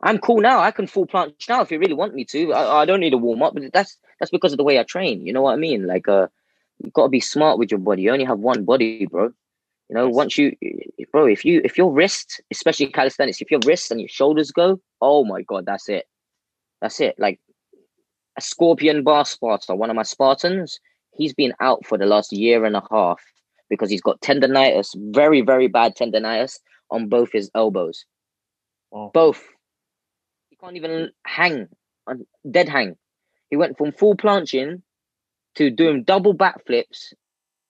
I'm cool now. I can full planche now if you really want me to. I, I don't need a warm up, but that's that's because of the way I train. You know what I mean? Like, uh, you got to be smart with your body. You only have one body, bro. You know, once you, bro, if you if your wrist, especially calisthenics, if your wrists and your shoulders go, oh my god, that's it. That's it. Like a scorpion bar Spartan, one of my Spartans, he's been out for the last year and a half because he's got tendonitis, very very bad tendonitis on both his elbows. Oh. Both can't even hang, dead hang. He went from full planching to doing double backflips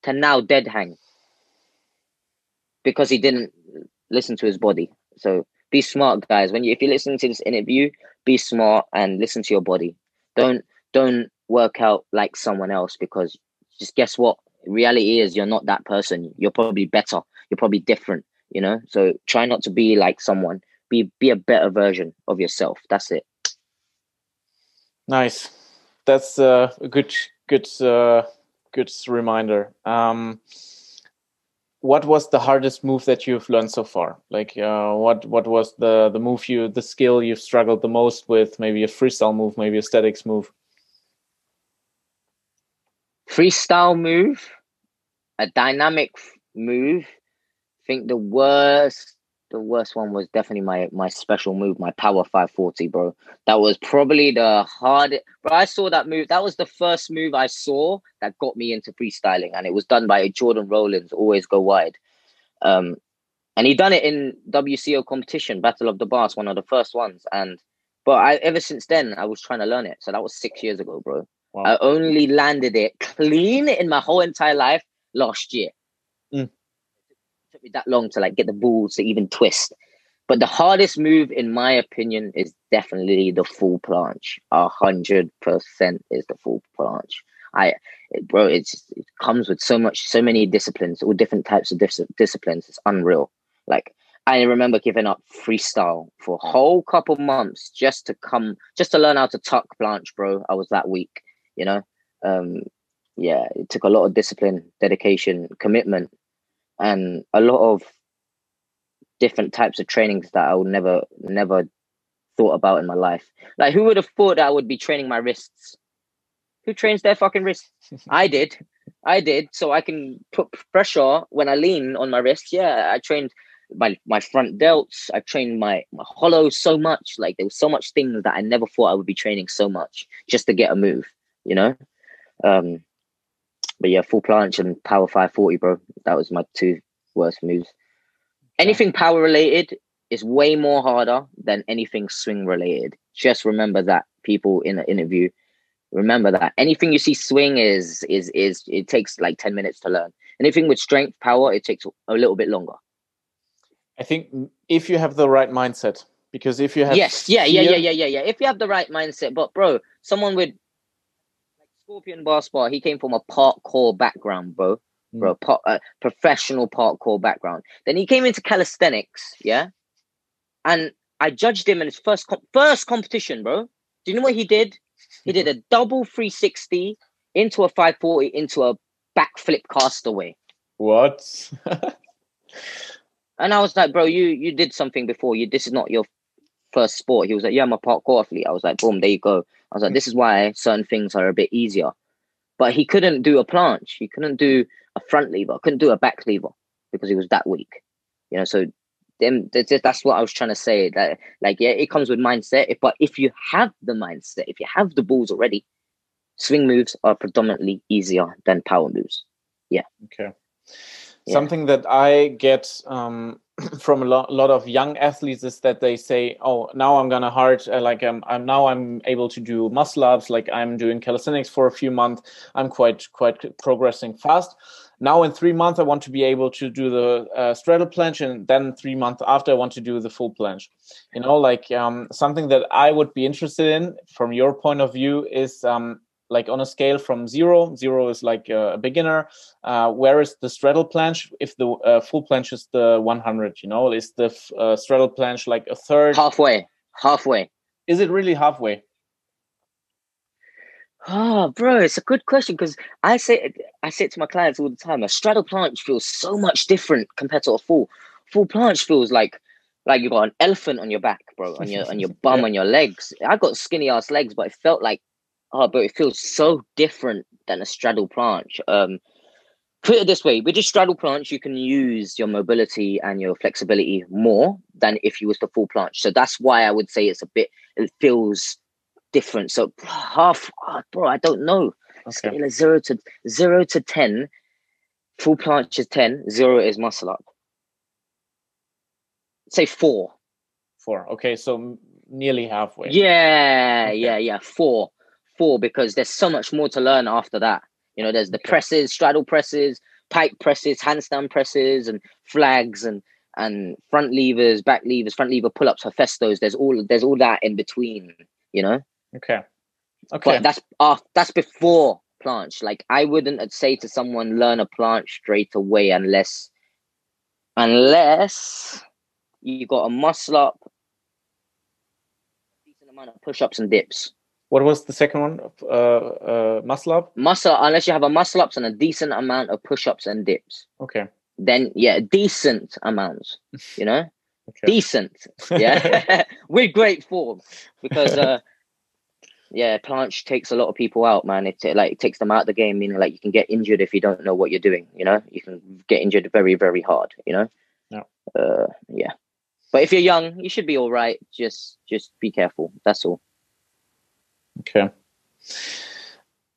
to now dead hang because he didn't listen to his body. So be smart, guys. When you if you're listening to this interview, be smart and listen to your body. Don't don't work out like someone else because just guess what? Reality is you're not that person. You're probably better. You're probably different. You know. So try not to be like someone be be a better version of yourself. That's it. Nice. That's uh, a good good uh, good reminder. Um, what was the hardest move that you've learned so far? Like, uh, what what was the the move you the skill you've struggled the most with? Maybe a freestyle move, maybe a statics move. Freestyle move, a dynamic move. I think the worst the worst one was definitely my my special move, my power 540, bro. That was probably the hardest. But I saw that move. That was the first move I saw that got me into freestyling, and it was done by Jordan Rollins. Always go wide. Um, and he done it in WCO competition, Battle of the Bars, one of the first ones. And but I ever since then I was trying to learn it. So that was six years ago, bro. Wow. I only landed it clean in my whole entire life last year. Took me that long to like get the balls to even twist. But the hardest move, in my opinion, is definitely the full planche. A hundred percent is the full planche. I, it, bro, it's it comes with so much, so many disciplines, all different types of dis- disciplines. It's unreal. Like I remember giving up freestyle for a whole couple months just to come, just to learn how to tuck planche, bro. I was that weak, you know. Um, yeah, it took a lot of discipline, dedication, commitment, and a lot of different types of trainings that I would never, never thought about in my life. Like, who would have thought that I would be training my wrists? Who trains their fucking wrists? <laughs> I did. I did. So I can put pressure when I lean on my wrists. Yeah, I trained my my front delts. I trained my my hollow so much. Like there was so much things that I never thought I would be training so much just to get a move. You know. Um, but yeah, full planche and power 540, bro. That was my two worst moves. Anything power related is way more harder than anything swing related. Just remember that, people in an interview. Remember that anything you see swing is is is it takes like 10 minutes to learn. Anything with strength, power, it takes a little bit longer. I think if you have the right mindset, because if you have yes, yeah, yeah, yeah, yeah, yeah, yeah. If you have the right mindset, but bro, someone with Scorpion Basketball, he came from a parkour background, bro mm. bro, po- uh, professional parkour background. Then he came into calisthenics, yeah, and I judged him in his first com- first competition, bro. Do you know what he did? He did a double 360 into a 540 into a backflip castaway. What? <laughs> and I was like, bro, you you did something before. You this is not your first sport. He was like, yeah, I'm a parkour athlete. I was like, boom, there you go. I was like, this is why certain things are a bit easier. But he couldn't do a planche. He couldn't do a front lever. Couldn't do a back lever because he was that weak. You know, so then that's what I was trying to say. That like, yeah, it comes with mindset. But if you have the mindset, if you have the balls already, swing moves are predominantly easier than power moves. Yeah. Okay. Yeah. Something that I get um, <clears throat> from a lot, lot, of young athletes is that they say, "Oh, now I'm gonna hard uh, like um, I'm now I'm able to do muscle ups. Like I'm doing calisthenics for a few months. I'm quite quite progressing fast." now in three months i want to be able to do the uh, straddle planche and then three months after i want to do the full planche you know like um, something that i would be interested in from your point of view is um, like on a scale from zero zero is like a beginner uh, where is the straddle planche if the uh, full planche is the 100 you know is the uh, straddle planche like a third halfway halfway is it really halfway Oh, bro, it's a good question because I say I say it to my clients all the time. A straddle planche feels so much different compared to a full. Full planche feels like like you got an elephant on your back, bro, on your on your <laughs> bum, yeah. on your legs. I got skinny ass legs, but it felt like oh, but it feels so different than a straddle planche. Um, put it this way: with a straddle planche, you can use your mobility and your flexibility more than if you was to full planche. So that's why I would say it's a bit. It feels different. So half, oh, bro, I don't know. Okay. Scale of zero to zero to ten. Full planche is ten. Zero is muscle up. Say four. Four. Okay, so nearly halfway. Yeah, okay. yeah, yeah. Four, four, because there's so much more to learn after that. You know, there's the presses, straddle presses, pipe presses, handstand presses, and flags, and and front levers, back levers, front lever pull ups, Hefestos. There's all there's all that in between. You know. Okay. Okay. But that's uh, that's before planche. Like I wouldn't say to someone learn a planche straight away unless unless you got a muscle up, a decent amount of push ups and dips. What was the second one? Uh, uh, muscle up. Muscle unless you have a muscle ups and a decent amount of push ups and dips. Okay. Then yeah, decent amounts. You know. <laughs> okay. Decent, yeah, <laughs> <laughs> with great form, because uh, yeah, planche takes a lot of people out, man. It, like it takes them out of the game. Meaning, like you can get injured if you don't know what you're doing. You know, you can get injured very, very hard. You know. Yeah. Uh, yeah. But if you're young, you should be all right. Just, just be careful. That's all. Okay.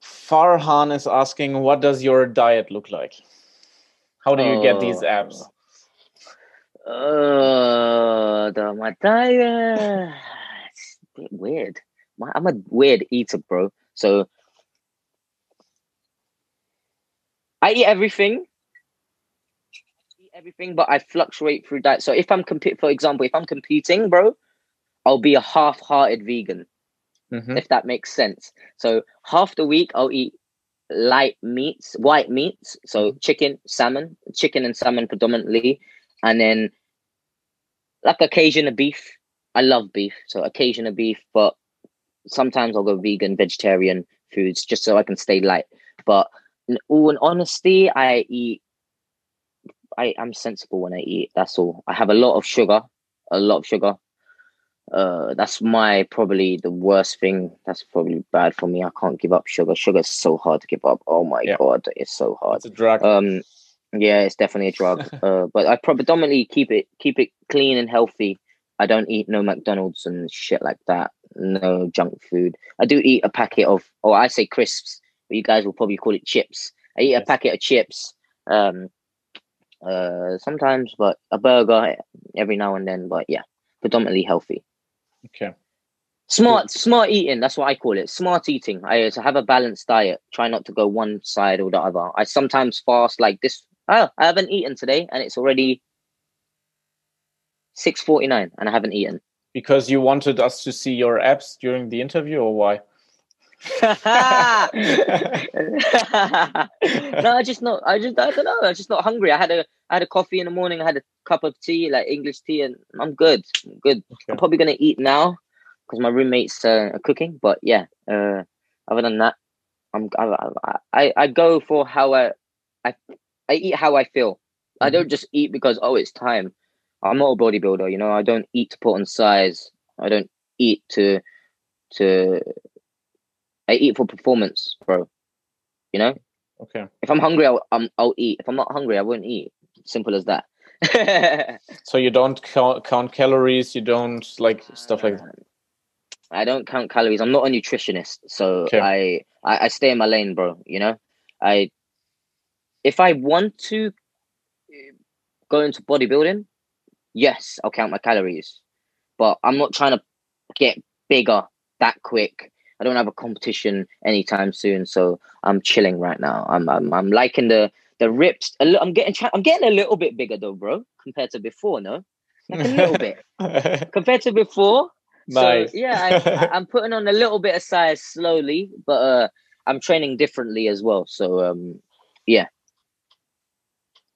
Farhan is asking, what does your diet look like? How do you uh, get these abs? Uh, the, my diet. It's a bit weird. My, I'm a weird eater, bro. So I eat everything. I eat everything, but I fluctuate through diet. So if I'm compete, for example, if I'm competing, bro, I'll be a half-hearted vegan, Mhm. if that makes sense. So half the week I'll eat light meats, white meats, so chicken, salmon, chicken and salmon predominantly, and then like occasion of beef. I love beef, so occasion of beef, but sometimes I'll go vegan, vegetarian foods just so I can stay light. But in all in honesty, I eat. I I'm sensible when I eat. That's all. I have a lot of sugar, a lot of sugar. Uh, that's my probably the worst thing. That's probably bad for me. I can't give up sugar. Sugar is so hard to give up. Oh my Yeah. god, it's so hard. It's a drug. Um, yeah, it's definitely a drug. <laughs> uh, but I predominantly keep it keep it clean and healthy. I don't eat no McDonald's and shit like that. No junk food. I do eat a packet of, or I say crisps, but you guys will probably call it chips. I eat a packet of chips. Um, uh, sometimes, but a burger every now and then. But yeah, predominantly healthy. Okay. Smart, smart eating. That's what I call it. Smart eating. I uh, to have a balanced diet. Try not to go one side or the other. I sometimes fast like this. Oh, I haven't eaten today, and it's already six forty nine, and I haven't eaten. Because you wanted us to see your abs during the interview, or why? <laughs> no, I just not. I just I don't know. I'm just not hungry. I had a I had a coffee in the morning. I had a cup of tea, like English tea, and I'm good. I'm good. I'm probably gonna eat now because my roommates uh, are cooking. But yeah, uh, other than that, I'm I, I- I I go for how I I I eat how I feel. I don't just eat because oh it's time. I'm not a bodybuilder, you know. I don't eat to put on size. I don't eat to to. I eat for performance, bro. You know, Okay. if I'm hungry, I'll um, I'll eat. If I'm not hungry, I won't eat. Simple as that. <laughs> So you don't count, count calories. You don't like stuff like that. Um, I don't count calories. I'm not a nutritionist, so Okay. I, I I stay in my lane, bro. You know, I if I want to uh, go into bodybuilding, yes, I'll count my calories, but I'm not trying to get bigger that quick. I don't have a competition anytime soon, so I'm chilling right now. I'm I'm, I'm liking the the rips. a li- I'm getting I'm getting a little bit bigger though, bro, compared to before. No, like a little bit <laughs> compared to before. nice. So yeah, I, I, I'm putting on a little bit of size slowly, but uh, I'm training differently as well. So um, yeah,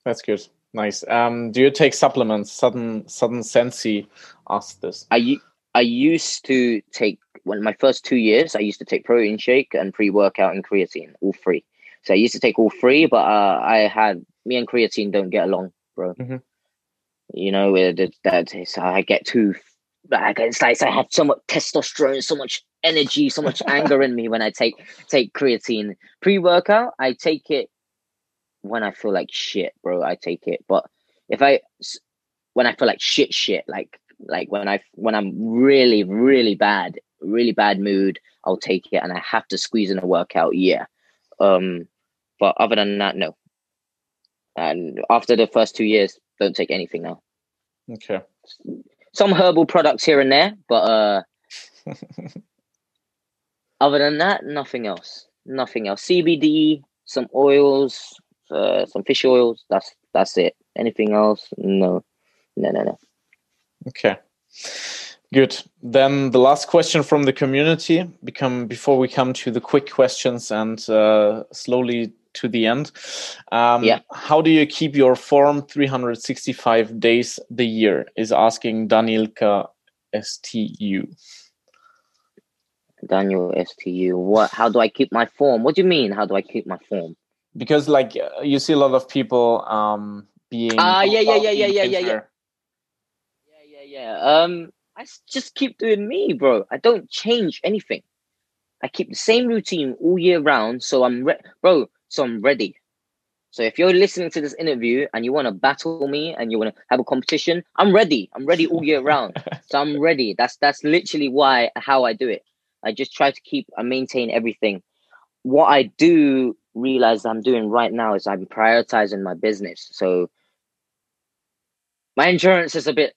That's good. Nice. Um, do you take supplements? Sudden Sudden Sensi asked this. I I used to take when my first two years, I used to take protein shake and pre workout and creatine, all three. So I used to take all three, but uh, I had me and creatine don't get along, bro. Mhm. You know, with that, that is, I get too. Like, it's like I have so much testosterone, so much energy, so much <laughs> anger in me when I take take creatine. Pre workout, I take it when I feel like shit, bro. I take it, but if I when I feel like shit, shit, like like when I when I'm really really bad, really bad mood, I'll take it, and I have to squeeze in a workout. Yeah, um, but other than that, no. And after the first two years, don't take anything now. Okay. Some herbal products here and there, but uh, <laughs> other than that, nothing else. Nothing else. CBD, some oils, uh, some fish oils. That's that's it. Anything else? No, no, no, no. Okay. Good. Then the last question from the community become before we come to the quick questions and uh, slowly to the end. Um, Yeah. How do you keep your form 365 days the year? Is asking Danielka STU. Daniel STU. What? How do I keep my form? What do you mean? How do I keep my form? Because like uh, you see a lot of people um, being Ah, yeah, yeah, yeah, yeah, yeah, yeah, yeah. Yeah, yeah. Um, I just keep doing me, bro. I don't change anything. I keep the same routine all year round. So I'm, re- bro. So I'm ready. So if you're listening to this interview and you want to battle me and you want to have a competition, I'm ready. I'm ready all year round. <laughs> so I'm ready. That's that's literally why how I do it. I just try to keep I maintain everything. What I do realize I'm doing right now is I'm prioritizing my business. So my insurance is a bit,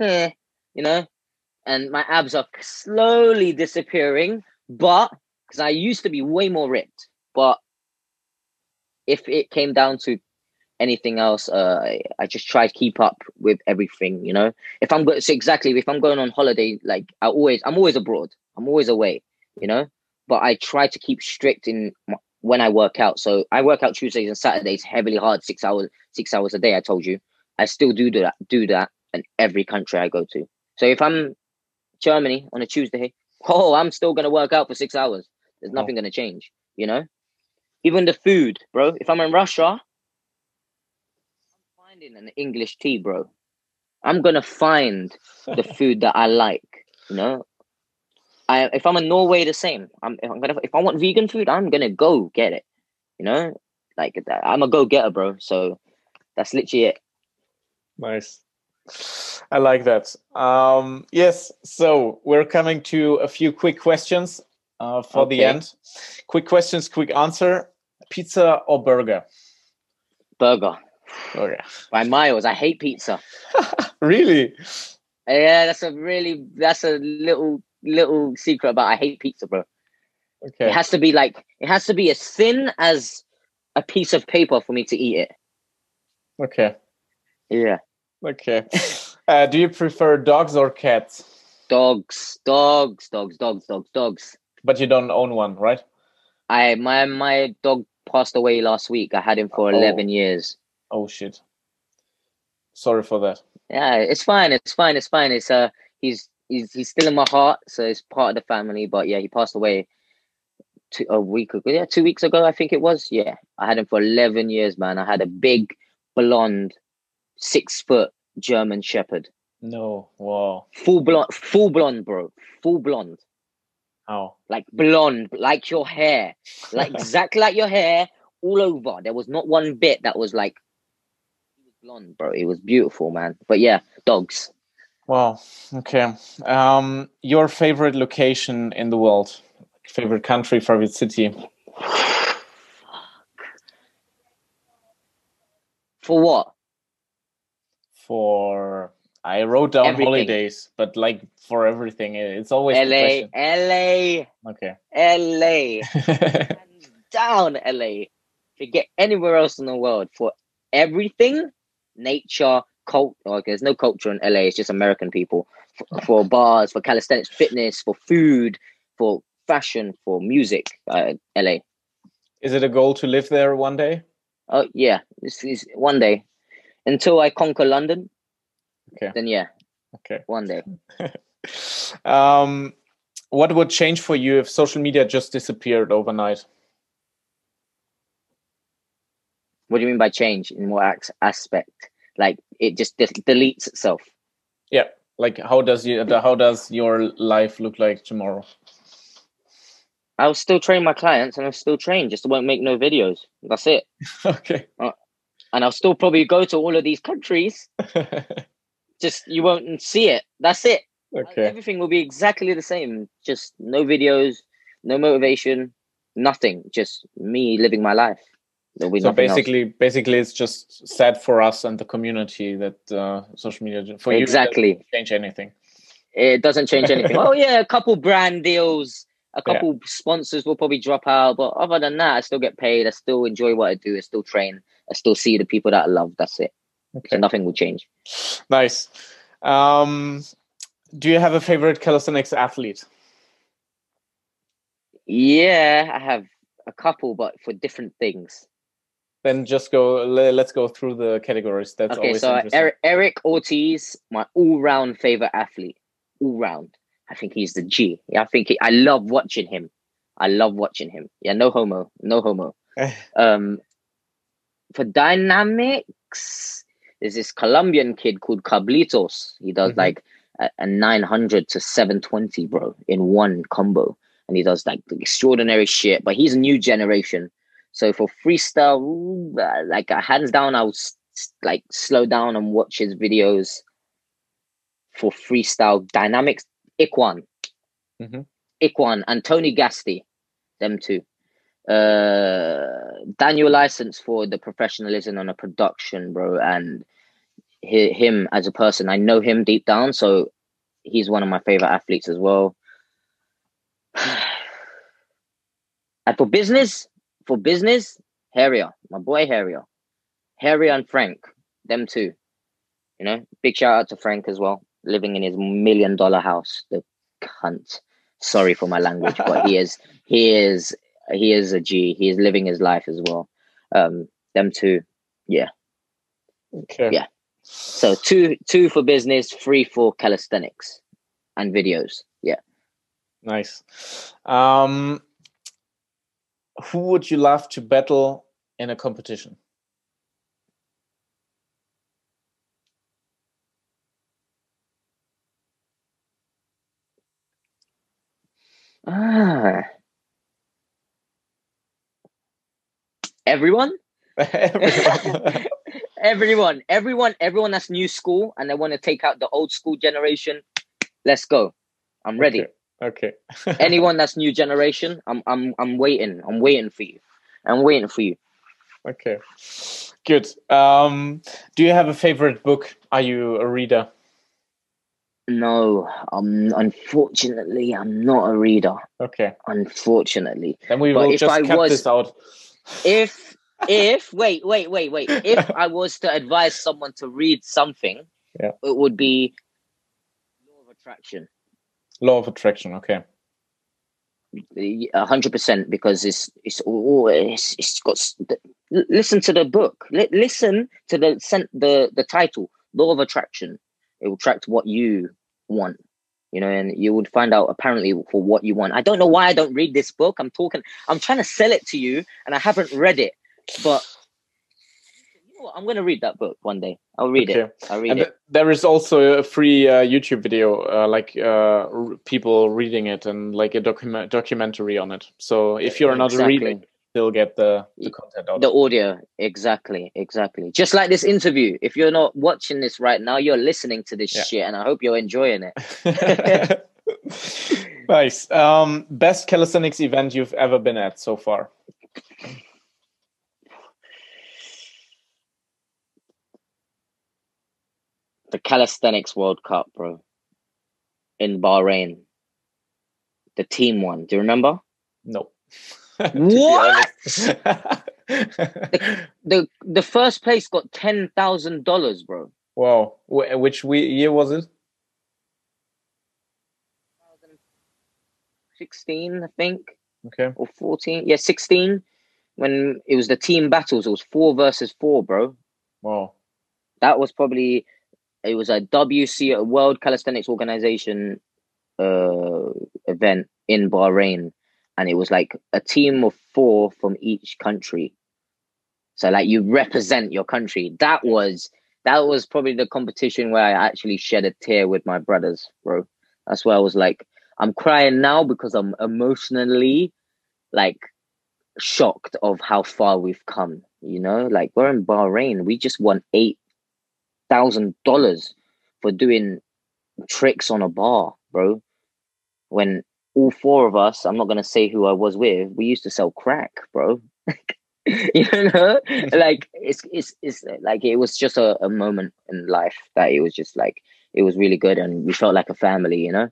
eh, you know, and my abs are slowly disappearing. But because I used to be way more ripped, but if it came down to anything else, uh, I, I just try to keep up with everything. You know, if I'm going, so exactly if I'm going on holiday, like I always, I'm always abroad. I'm always away. You know, but I try to keep strict in my, when I work out. So I work out Tuesdays and Saturdays heavily hard, six hours, six hours a day. I told you, I still do that, do that in every country I go to. So if I'm Germany on a Tuesday, oh, I'm still gonna work out for six hours. There's oh. nothing oh. gonna change, you know. Even the food, bro. If I'm in Russia, I'm finding an English tea, bro. I'm gonna find the <laughs> food that I like, you know. I if I'm in Norway, the same. I'm if I'm gonna if I want vegan food, I'm gonna go get it. You know, like I'm a go getter, bro. So that's literally it. Nice. I like that. Um, yes, so we're coming to a few quick questions uh, for okay. the end. Quick questions, quick answer. Pizza or burger? Burger. Burger. By miles. I hate pizza. <laughs> really? Yeah, that's a really that's a little little secret about I hate pizza, bro. Okay. It has to be like it has to be as thin as a piece of paper for me to eat it. Okay. Yeah. Okay. Uh, do you prefer dogs or cats? Dogs, dogs, dogs, dogs, dogs, dogs. But you don't own one, right? I my my dog passed away last week. I had him for oh. eleven years. Oh shit. Sorry for that. Yeah, it's fine. It's fine. It's fine. It's uh, he's he's he's still in my heart, so it's part of the family. But yeah, he passed away two, a week ago. Yeah, two weeks ago, I think it was. Yeah, I had him for eleven years, man. I had a big blonde, six foot German Shepherd. No, wow. Full blonde, full blonde, bro. Full blonde. How? Like blonde, like your hair, like <laughs> exactly like your hair, all over. There was not one bit that was like he was blonde, bro. It was beautiful, man. But yeah, dogs. Wow. Okay. Um, your favorite location in the world? Favorite country, favorite city? <sighs> For what? For I wrote down everything. holidays, but like for everything, it's always LA, LA, okay, LA, <laughs> down LA. Forget anywhere else in the world for everything, nature, cult. Like there's no culture in LA. It's just American people. For, for bars, for calisthenics, fitness, for food, for fashion, for music. Uh, LA. Is it a goal to live there one day? Oh yeah, this is one day until I conquer London. Okay. Then yeah. Okay. One day. <laughs> um, what would change for you if social media just disappeared overnight? What do you mean by change in what aspect? Like it just deletes itself. Yeah. Like how does you how does your life look like tomorrow? I'll still train my clients and I'll still train, just won't make no videos. That's it. <laughs> okay. And I'll still probably go to all of these countries. <laughs> just you won't see it. That's it. Okay. Everything will be exactly the same. Just no videos, no motivation, nothing. Just me living my life. so basically, else. basically, it's just sad for us and the community that uh, social media for exactly you change anything. It doesn't change anything. <laughs> oh yeah, a couple brand deals, a couple yeah. sponsors will probably drop out, but other than that, I still get paid. I still enjoy what I do. I still train. I still see the people that I love. That's it. Okay. So nothing will change. Nice. Um, do you have a favorite calisthenics athlete? Yeah, I have a couple, but for different things. Then just go. Let's go through the categories. That's okay. so Eric, Eric Ortiz, my all-round favorite athlete, all round. I think he's the G. Yeah, I think he, I love watching him. I love watching him. Yeah, no homo, no homo. <laughs> um, for dynamics, there's this Colombian kid called Cablitos. He does mm-hmm. like a, a 900 to 720, bro, in one combo. And he does like extraordinary shit, but he's a new generation. So for freestyle, uh, like uh, hands down, I would like slow down and watch his videos for freestyle dynamics. Iquan, mm-hmm. Iquan, and Tony Gasti, them two uh Daniel Laizans for the professionalism on a production, bro, and hi- him as a person. I know him deep down, so he's one of my favorite athletes as well. <sighs> and for business, for business, Heria, my boy Heria, Heria and Frank, them two. You know, big shout out to Frank as well, living in his million dollar house. The cunt. Sorry for my language, but he is he is he is a G. He is living his life as well. Um, them two, yeah. Okay. Yeah. So two two for business, three for calisthenics and videos. Yeah. Nice. Um, who would you love to battle in a competition? Ah. Everyone? Everyone. <laughs> <laughs> everyone, everyone, everyone that's new school and they want to take out the old school generation. Let's go. I'm ready. okay. okay. <laughs> Anyone that's new generation, I'm I'm I'm waiting. I'm waiting for you. I'm waiting for you. Okay. Good. Um, do you have a favorite book? Are you a reader? No, um, unfortunately, I'm not a reader. Okay. Unfortunately, Then we But will if just cut was- this out. If if <laughs> wait wait wait wait if <laughs> I was to advise someone to read something, Yeah. it would be Law of Attraction. Law of Attraction. Okay. A hundred percent because it's it's all it's, it's got s- the- l- listen to the book Li- listen to the sent the the title law of attraction it will attract what you want you know and you would find out apparently for what you want. I don't know why i don't read this book. I'm talking i'm trying to sell it to you and i haven't read it but you know what? I'm going to read that book one day. I'll read it. I'll read And it. th- there is also a free uh, YouTube video, uh, like uh, r- people reading it and like a document documentary on it. So if you're not Exactly. reader, you'll get the, the content out. the audio exactly exactly just like this interview if you're not watching this right now you're listening to this Yeah. shit and i hope you're enjoying it <laughs> nice. Um, best calisthenics event you've ever been at so far? the calisthenics world cup bro in bahrain the team one do you remember No. <laughs> What? what? the the first place got ten thousand dollars bro wow. Which we- year was it? 16 i think Okay. or 14 yeah 16 when it was the team battles it was four versus four bro Wow. that was probably it was a WC a World Calisthenics Organization uh event in Bahrain and it was like a team of four from each country. So like you represent your country. That was that was probably the competition where I actually shed a tear with my brothers bro. That's where I was like I'm crying now because I'm emotionally like shocked of how far we've come you know? Like we're in Bahrain. We just won eight thousand dollars for doing tricks on a bar, bro. When all four of us, I'm not gonna say who I was with, we used to sell crack, bro. <laughs> you know, <laughs> like it's it's it's like it was just a, a moment in life that it was just like it was really good and we felt like a family, you know.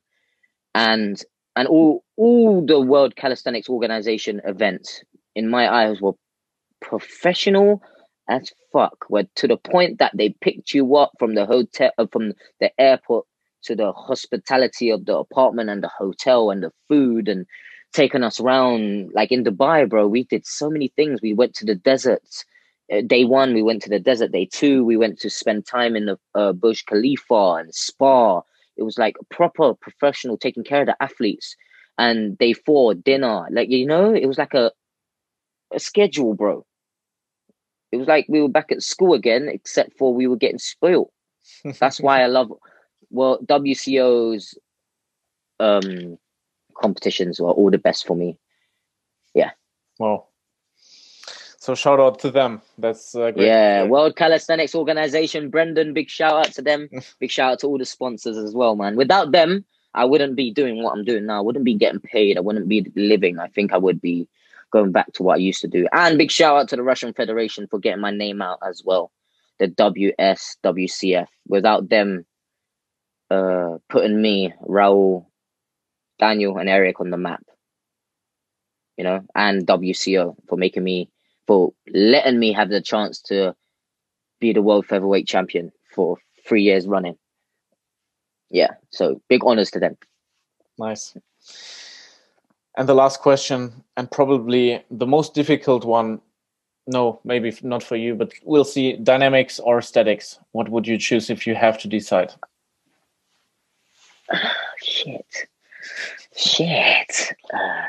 And and all all the World Calisthenics Organization events in my eyes were professional as fuck. Where to the point that they picked you up from the hotel, uh, from the airport to the hospitality of the apartment and the hotel and the food and taking us around. Like in Dubai, bro, we did so many things. We went to the deserts. Uh, day one, we went to the desert. Day two, we went to spend time in the uh, Burj Khalifa and spa. It was like proper professional taking care of the athletes. And day four, dinner. Like you know, it was like a a schedule, bro. It was like we were back at school again, except for we were getting spoiled. <laughs> That's why I love well WCO's um competitions were all the best for me. Yeah. Wow. So shout out to them. That's uh, great. Yeah, World Calisthenics Organization, Brendan, big shout out to them. <laughs> big shout out to all the sponsors as well, man. Without them, I wouldn't be doing what I'm doing now. I wouldn't be getting paid. I wouldn't be living. I think I would be going back to what I used to do. And big shout out to the Russian Federation for getting my name out as well. the WSWCF. Without them uh, putting me, Raul, Daniel, and Eric on the map, you know, and WCO for making me, for letting me have the chance to be the world featherweight champion for three years running. Yeah, so big honors to them. Nice. And the last question, and probably the most difficult one. No, maybe not for you, but we'll see. Dynamics or statics? What would you choose if you have to decide? Shit. Shit. Uh,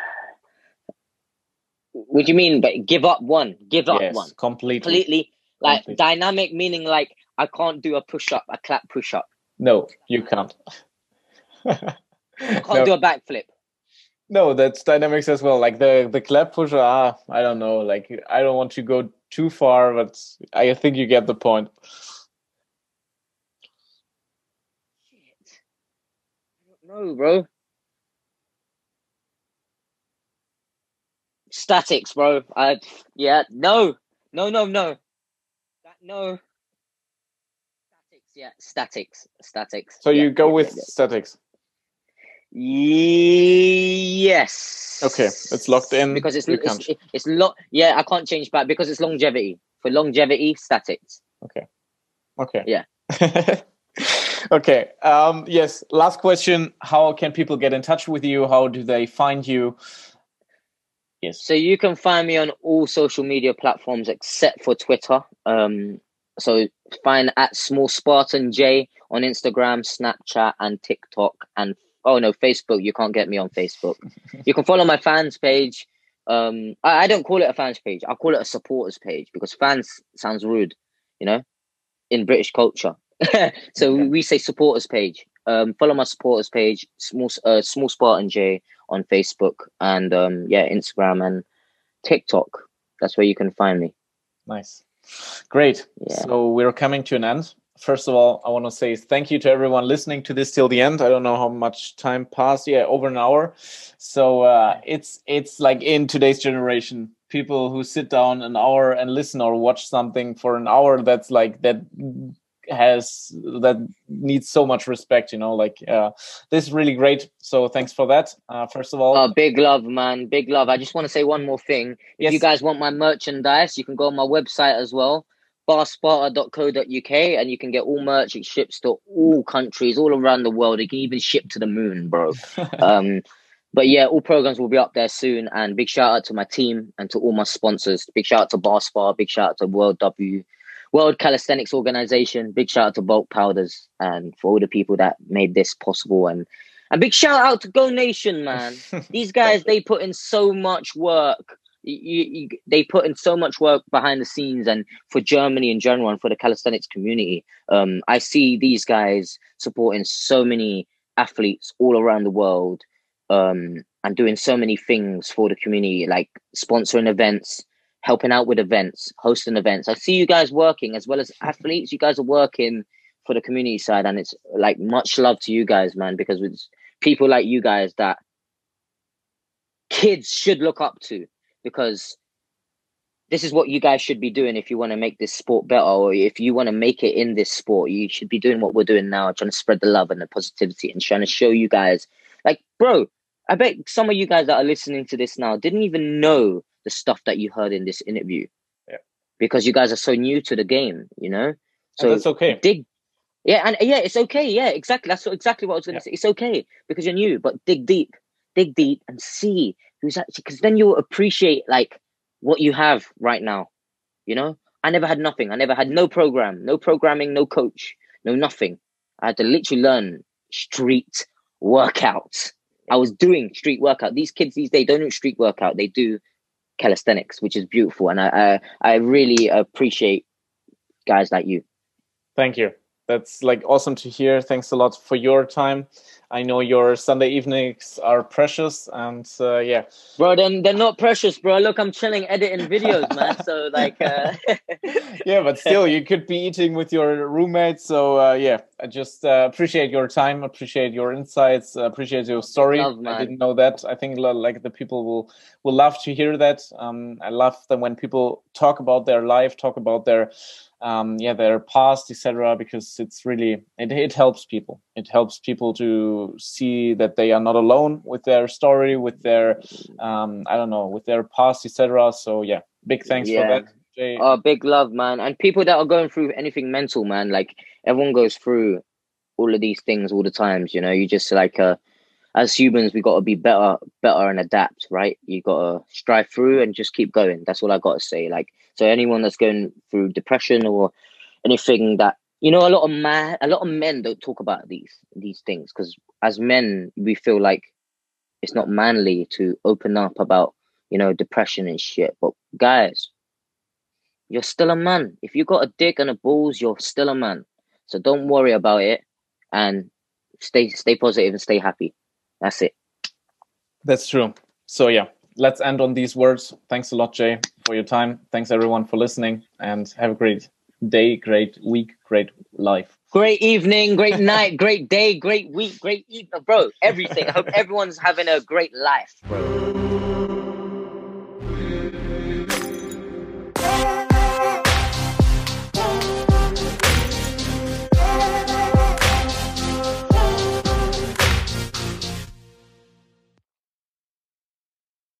what do you mean? But give up one. Give up yes, one. Completely. Completely. Like completely. dynamic meaning like I can't do a push up, a clap push up. No, you can't. <laughs> I can't no. do a backflip. No, that's dynamics as well. Like the the clap pusher, ah, I don't know. Like I don't want to go too far, but I think you get the point. Shit. I don't know, bro. Statics, bro. I yeah, no, no, no, no, that, no. Statics, yeah, statics, statics. So yeah, you go yeah, with yeah. statics. Yes. Okay, it's locked in because it's it's, can't. it's lo- Yeah, I can't change back because it's longevity. For longevity, statics. Okay. Okay. Yeah. <laughs> okay. Um, yes. Last question: How can people get in touch with you? How do they find you? Yes. So you can find me on all social media platforms except for Twitter. Um, so find at Small Spartan J on Instagram, Snapchat, and TikTok, and oh no, Facebook. You can't get me on Facebook. <laughs> you can follow my fans page. Um, I, I, don't call it a fans page. I call it a supporters page because fans sounds rude, you know, in British culture. <laughs> so we say supporters page. Um, follow my supporters page, small uh, small Spartan J on Facebook and um, yeah, Instagram and TikTok. That's where you can find me. Nice, great. Yeah. So we're coming to an end first of all, I want to say thank you to everyone listening to this till the end. I don't know how much time passed. Yeah, over an hour. So uh, it's it's like in today's generation, people who sit down an hour and listen or watch something for an hour. That's like that has that needs so much respect you know like uh this is really great. So thanks for that. Uh first of all uh, big love man. Big love. I just want to say one more thing. If Yes. you guys want my merchandise you can go on my website as well barsparta.co.uk and you can get all merch. It ships to all countries all around the world. It can even ship to the moon bro. <laughs> Um but yeah all programs will be up there soon. And big shout out to my team and to all my sponsors. Big shout out to bar spa big shout out to world w world calisthenics organization. Big shout out to bulk powders and for all the people that made this possible. And and big shout out to Gornation man. <laughs> These guys they put in so much work. You, you, they put in so much work behind the scenes and for Germany in general and for the calisthenics community. Um, I see these guys supporting so many athletes all around the world um, and doing so many things for the community, like sponsoring events, helping out with events, hosting events. I see you guys working as well as athletes. You guys are working for the community side, and it's like much love to you guys, man, because it's people like you guys that kids should look up to because this is what you guys should be doing if you want to make this sport better or if you want to make it in this sport you should be doing what we're doing now trying to spread the love and the positivity and trying to show you guys like bro i bet some of you guys that are listening to this now didn't even know the stuff that you heard in this interview. Yeah. because you guys are so new to the game you know? So and that's okay. dig yeah and yeah it's okay yeah exactly that's exactly what i was going to say it's okay because you're new but dig deep dig deep and see who's actually because then you'll appreciate like what you have right now you know? I never had nothing i never had no program no programming no coach no nothing. I had to literally learn street workouts. I was doing street workout these kids these days don't do street workout they do calisthenics which is beautiful and i i, I really appreciate guys like you Thank you. That's like awesome to hear. Thanks a lot for your time. I know your Sunday evenings are precious, and uh, yeah, bro then they're not precious bro look i'm chilling editing videos man so <laughs> like uh <laughs> yeah, but still, you could be eating with your roommates. So uh, yeah, I just uh, appreciate your time, appreciate your insights, uh, appreciate your story. Love, I didn't know that. I think like the people will will love to hear that. Um, I love them when people talk about their life, talk about their um, yeah their past, etc. Because it's really it, it helps people. It helps people to see that they are not alone with their story, with their um, I don't know, with their past, etc. So yeah, big thanks yeah. for that. Jay. Oh, big love, man. And people that are going through anything mental, man, like everyone goes through all of these things all the times, you know. You just like uh as humans we gotta be better better and adapt, right? You gotta strive through and just keep going. That's all I gotta say. Like so anyone that's going through depression or anything that you know, a lot of man a lot of men don't talk about these these things because as men we feel like it's not manly to open up about, you know, depression and shit. But guys, you're still a man. If you got a dick and a balls, you're still a man. So don't worry about it and stay stay positive and stay happy. That's it. That's true. So yeah, let's end on these words. Thanks a lot, Jay, for your time. Thanks everyone for listening and have a great day, great week, great life. Great evening, great night, great day, great week, great evening, bro. Everything. I hope everyone's having a great life, bro.